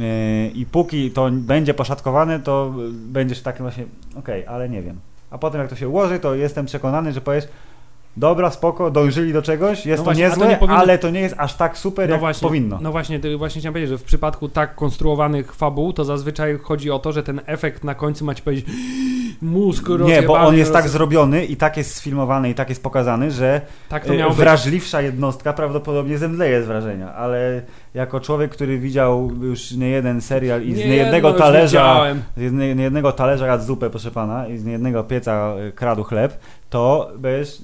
E, I póki to będzie poszatkowane, to będziesz taki właśnie, okej, ale nie wiem. A potem jak to się ułoży, to jestem przekonany, że powiesz, dobra, spoko, dążyli do czegoś, jest No to właśnie, to niezłe, nie powinno- ale to nie jest aż tak super, No jak właśnie, powinno. no właśnie, właśnie chciałem powiedzieć, że w przypadku tak konstruowanych fabuł, to zazwyczaj chodzi o to, że ten efekt na końcu macie powiedzieć mózg nie, bo on jest tak roz- zrobiony i tak jest sfilmowany i tak jest pokazany, że Tak to e, miało być. wrażliwsza jednostka prawdopodobnie zemdleje z wrażenia, ale jako człowiek, który widział już nie jeden serial i z Nie niejednego jedno talerza z jedne, niejednego talerza jadł zupę, proszę pana, i z niejednego pieca y, kradł chleb, to będziesz,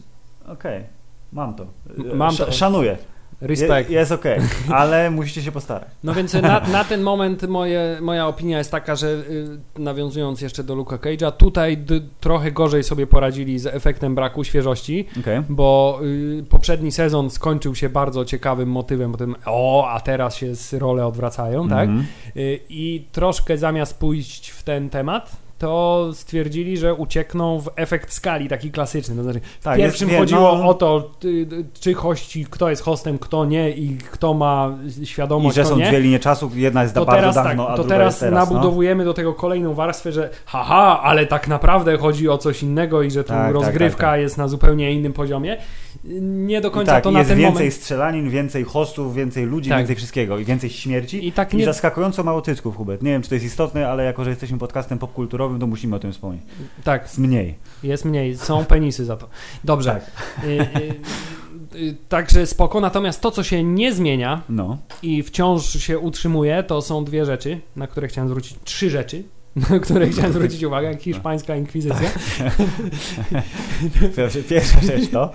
okej, mam to. Y, Mam Sz- to. Szanuję. Respekt. Je, jest okej, ale musicie się postarać. No więc na, na ten moment moje, moja opinia jest taka, że y, nawiązując jeszcze do Luka Cage'a, tutaj d, trochę gorzej sobie poradzili z efektem braku świeżości, Okej. bo y, poprzedni sezon skończył się bardzo ciekawym motywem, bo tym o, a teraz się z role odwracają, tak? Mhm. Y, I troszkę zamiast pójść w ten temat, to stwierdzili, że uciekną w efekt skali, taki klasyczny. To znaczy, w Tak, pierwszym jest- chodziło no- o to, czy hości, kto jest hostem, kto nie i kto ma I świadomość, że kto są nie. dwie linie czasu, jedna jest To bardzo teraz, dawno, tak, a to druga teraz, teraz. no. nabudowujemy do tego kolejną warstwę, że haha, ale tak naprawdę chodzi o coś innego i że tu Tak, tak, rozgrywka tak, tak. jest na zupełnie innym poziomie. Nie do I końca tak, to i na jest ten więcej moment. strzelanin, więcej hostów, więcej ludzi, więcej wszystkiego i więcej śmierci. I tak I nie, zaskakująco mało cycków, Hubert. Nie wiem, czy to jest istotne, ale jako, że jesteśmy podcastem popkulturowym, to musimy o tym wspomnieć. tak, Jest mniej. Jest mniej, są penisy za to. Dobrze. Tak. Y, y, y, Także spoko, natomiast to, co się nie zmienia No. i wciąż się utrzymuje, to są dwie rzeczy, na które chciałem zwrócić, trzy rzeczy, na które chciałem zwrócić uwagę, jak hiszpańska inkwizycja. Pierwsza, pierwsza rzecz to.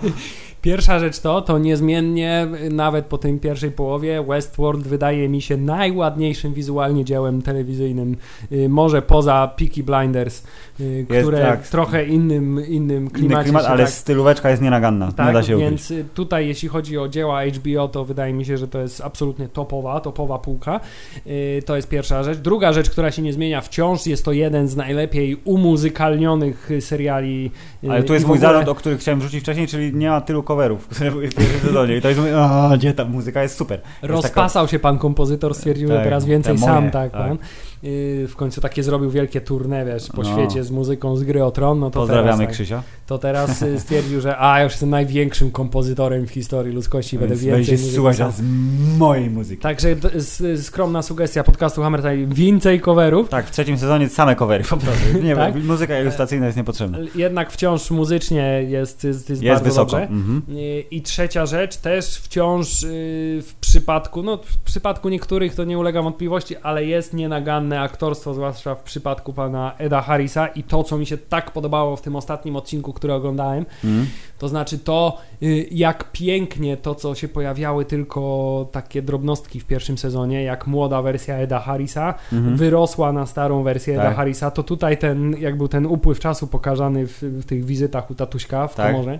Pierwsza rzecz to, to niezmiennie, y, nawet po tej pierwszej połowie, Westworld wydaje mi się najładniejszym wizualnie dziełem telewizyjnym, y, może poza Peaky Blinders, y, Jest, które tak. w trochę innym, innym Inny klimacie klimat, się ale tak stylóweczka jest nienaganna. Tak, nie da się więc tutaj jeśli chodzi o dzieła HBO, to wydaje mi się, że to jest absolutnie topowa, topowa półka. Y, To jest pierwsza rzecz. Druga rzecz, która się nie zmienia wciąż, jest to jeden z najlepiej umuzykalnionych seriali. y, Ale tu jest mój zarzut, o którym chciałem wrzucić wcześniej, czyli nie ma tylu coverów, w pierwszym sezonie. I to jest a gdzie ta muzyka jest super. Jest taka- Rozpasał się pan kompozytor, stwierdził, że Tak, teraz te więcej moje, sam, tak, tak. pan. W końcu takie zrobił wielkie tournée, wiesz, po No. świecie z muzyką z gry o Tron, no to Pozdrawiamy teraz, Krzysia. to teraz y, stwierdził, że a, już jestem największym kompozytorem w historii ludzkości, będę Więc więcej muzyki słuchać teraz mojej muzyki. Także skromna sugestia podcastu Hammer więcej coverów. Tak, w trzecim sezonie same covery po prostu. Nie, Tak? muzyka ilustracyjna jest niepotrzebna. Jednak wciąż muzycznie jest, jest, jest, Jest bardzo wysoko. dobrze. Mhm. I- I trzecia rzecz, też wciąż y, w przypadku, no w przypadku niektórych to nie ulega wątpliwości, ale jest nienaganne aktorstwo, zwłaszcza w przypadku pana Eda Harrisa i to, co mi się tak podobało w tym ostatnim odcinku, który oglądałem, Mhm. to znaczy to, y, jak pięknie to, co się pojawiały tylko takie drobnostki w pierwszym sezonie, jak młoda wersja Eda Harrisa Mhm. wyrosła na starą wersję Eda Tak. Harrisa, to tutaj ten, jak był ten upływ czasu pokazany w, w tych wizytach u tatuśka w Tak. komorze,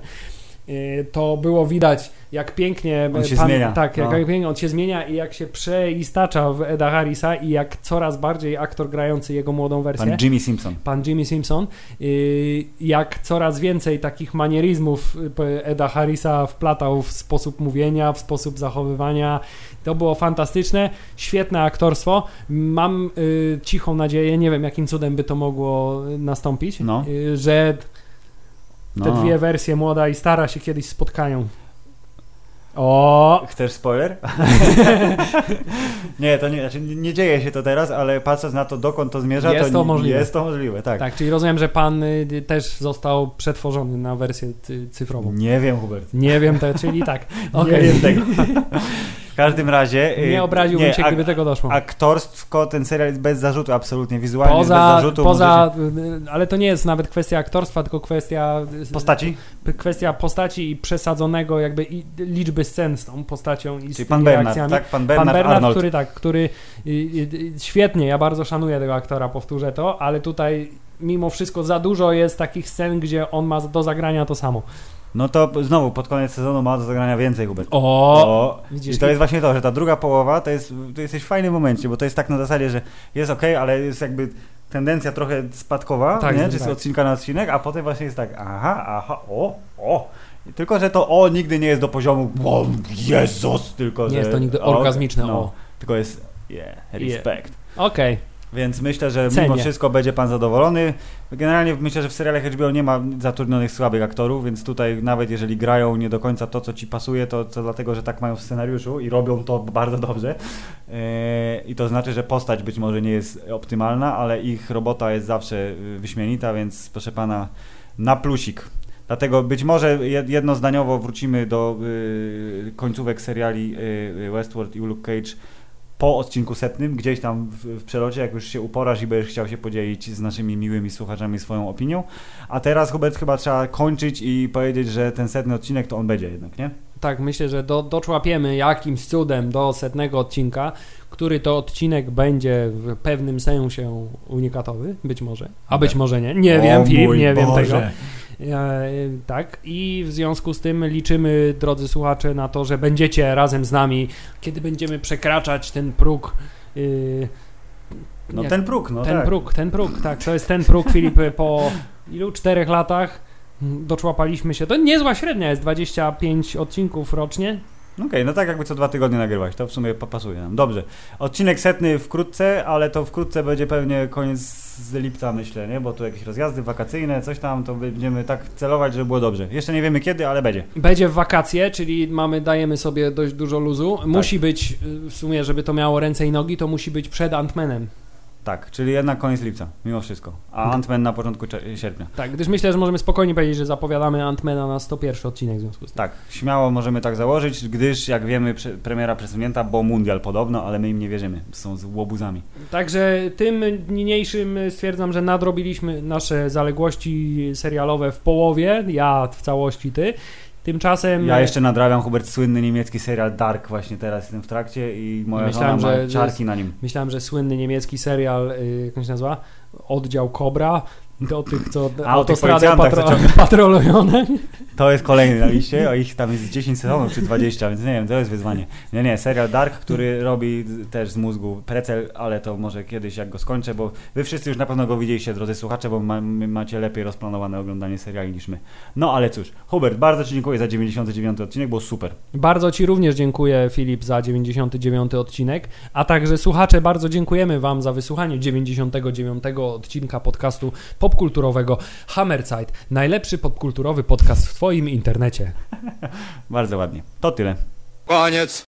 to było widać, jak pięknie On się pan, zmienia, Tak, jak, no. jak pięknie on się zmienia i jak się przeistacza w Eda Harrisa i jak coraz bardziej aktor grający jego młodą wersję Pan Jimmy Simpson. pan Jimmy Simpson, yy, jak coraz więcej takich manierizmów y, Eda Harrisa wplatał w sposób mówienia, w sposób zachowywania. To było fantastyczne, świetne aktorstwo. Mam y, cichą nadzieję, nie wiem jakim cudem by to mogło nastąpić, No. y, że te No. dwie wersje, młoda i stara, się kiedyś spotkają. O! Chcesz spoiler? nie, to nie, znaczy nie, nie dzieje się to teraz, ale patrząc na to, dokąd to zmierza, Jest to nie- możliwe. Jest to możliwe, tak. Tak, czyli rozumiem, że pan y, też został przetworzony na wersję cy- cyfrową. Nie wiem, Hubert. Nie wiem, te, czyli tak. Nie Okej. wiem tego. W każdym razie... y, Nie obraziłbym nie, się, gdyby tego doszło. Aktorstwo, ten serial jest bez zarzutu, absolutnie. Wizualnie jest bez Poza, zarzutu. poza, y, ale to nie jest nawet kwestia aktorstwa, tylko kwestia możecie- Postaci? kwestia postaci i przesadzonego jakby liczby scen z tą postacią i z Czyli tymi pan Bernard, reakcjami. tak? Pan Pan Bernard, Bernard, Arnold. który tak, który y, y, y, świetnie, ja bardzo szanuję tego aktora, powtórzę to, ale tutaj mimo wszystko za dużo jest takich scen, gdzie on ma do zagrania to samo. No to znowu pod koniec sezonu ma do zagrania więcej, Hubert. O! O, widzisz, I to jest właśnie to, że ta druga połowa to jest, to jesteś w fajnym momencie, bo to jest tak na zasadzie, że jest ok, ale jest jakby tendencja trochę spadkowa, Tak, nie? tak. czy z odcinka na odcinek, a potem właśnie jest tak, aha, aha, o, o. Tylko, że to o nigdy nie jest do poziomu, o Jezus, tylko Nie że, jest to nigdy o, orgazmiczne no, o. Tylko jest, yeah, respect. Okej. Więc myślę, że Cenię. mimo wszystko będzie pan zadowolony. Generalnie myślę, że w serialach HBO nie ma zatrudnionych słabych aktorów, więc tutaj nawet jeżeli grają nie do końca to, co ci pasuje, to, to dlatego, że tak mają w scenariuszu i robią to bardzo dobrze. Yy, I to znaczy, że postać być może nie jest optymalna, ale ich robota jest zawsze yy, wyśmienita, więc proszę pana, na plusik. Dlatego być może jed- jednozdaniowo wrócimy do yy, końcówek seriali yy, Westworld i Luke Cage po odcinku setnym, gdzieś tam w, w przelocie, jak już się uporasz i będziesz chciał się podzielić z naszymi miłymi słuchaczami swoją opinią. A teraz, Hubert, chyba trzeba kończyć i powiedzieć, że ten setny odcinek to on będzie jednak, nie? Tak, myślę, że do, doczłapiemy jakimś cudem do setnego odcinka, który to odcinek będzie w pewnym sensie unikatowy, być może, a być może nie. Nie wiem, Filip, nie wiem tego. E, tak, i w związku z tym liczymy, drodzy słuchacze, na to, że będziecie razem z nami, kiedy będziemy przekraczać ten próg. y, No jak- ten próg, no ten tak. próg, ten próg, tak, to jest ten próg, Filip, po ilu? Czterech latach doczłapaliśmy się. To niezła średnia jest 25 odcinków rocznie. Okej, no tak jakby co dwa tygodnie nagrywać, to w sumie pa- pasuje nam. Dobrze. Odcinek setny wkrótce, ale to wkrótce będzie pewnie koniec z lipca, myślę, nie? Bo tu jakieś rozjazdy wakacyjne, coś tam, to będziemy tak celować, żeby było dobrze. Jeszcze nie wiemy kiedy, ale będzie. Będzie w wakacje, czyli mamy, dajemy sobie dość dużo luzu. Tak. Musi być, y, w sumie, żeby to miało ręce i nogi, to musi być przed Antmenem. Tak, czyli jednak koniec lipca, mimo wszystko. A Ant-Man na początku sierpnia. Tak, gdyż myślę, że możemy spokojnie powiedzieć, że zapowiadamy Antmana na 101 odcinek w związku z tym. Tak, śmiało możemy tak założyć, gdyż jak wiemy, premiera przesunięta, bo mundial podobno, ale my im nie wierzymy. Są z łobuzami. Także tym niniejszym stwierdzam, że nadrobiliśmy nasze zaległości serialowe w połowie, ja w całości, ty. Tymczasem Ja jeszcze nadrabiam Hubert słynny niemiecki serial Dark, właśnie teraz jestem w trakcie i moja Myślałem, żona ma że- czarki na nim. myślałem, że słynny niemiecki serial, y, jak on się nazywa? Oddział Kobra. Do tych, co A, autostradę patro- patrolują. To jest kolejny na liście, o ich tam jest 10 sezonów czy 20, więc nie wiem, to jest wyzwanie. Nie, nie, serial Dark, który robi też z mózgu precel, ale to może kiedyś jak go skończę, bo wy wszyscy już na pewno go widzieliście, drodzy słuchacze, bo ma, my macie lepiej rozplanowane oglądanie seriali niż my. No ale cóż, Hubert, bardzo Ci dziękuję za 99 odcinek, było super. Bardzo Ci również dziękuję, Filip, za 99 odcinek, a także słuchacze, bardzo dziękujemy Wam za wysłuchanie 99 odcinka podcastu popkulturowego Hammerzeit. Najlepszy popkulturowy podcast w Twoim internecie. Bardzo ładnie. To tyle. Koniec.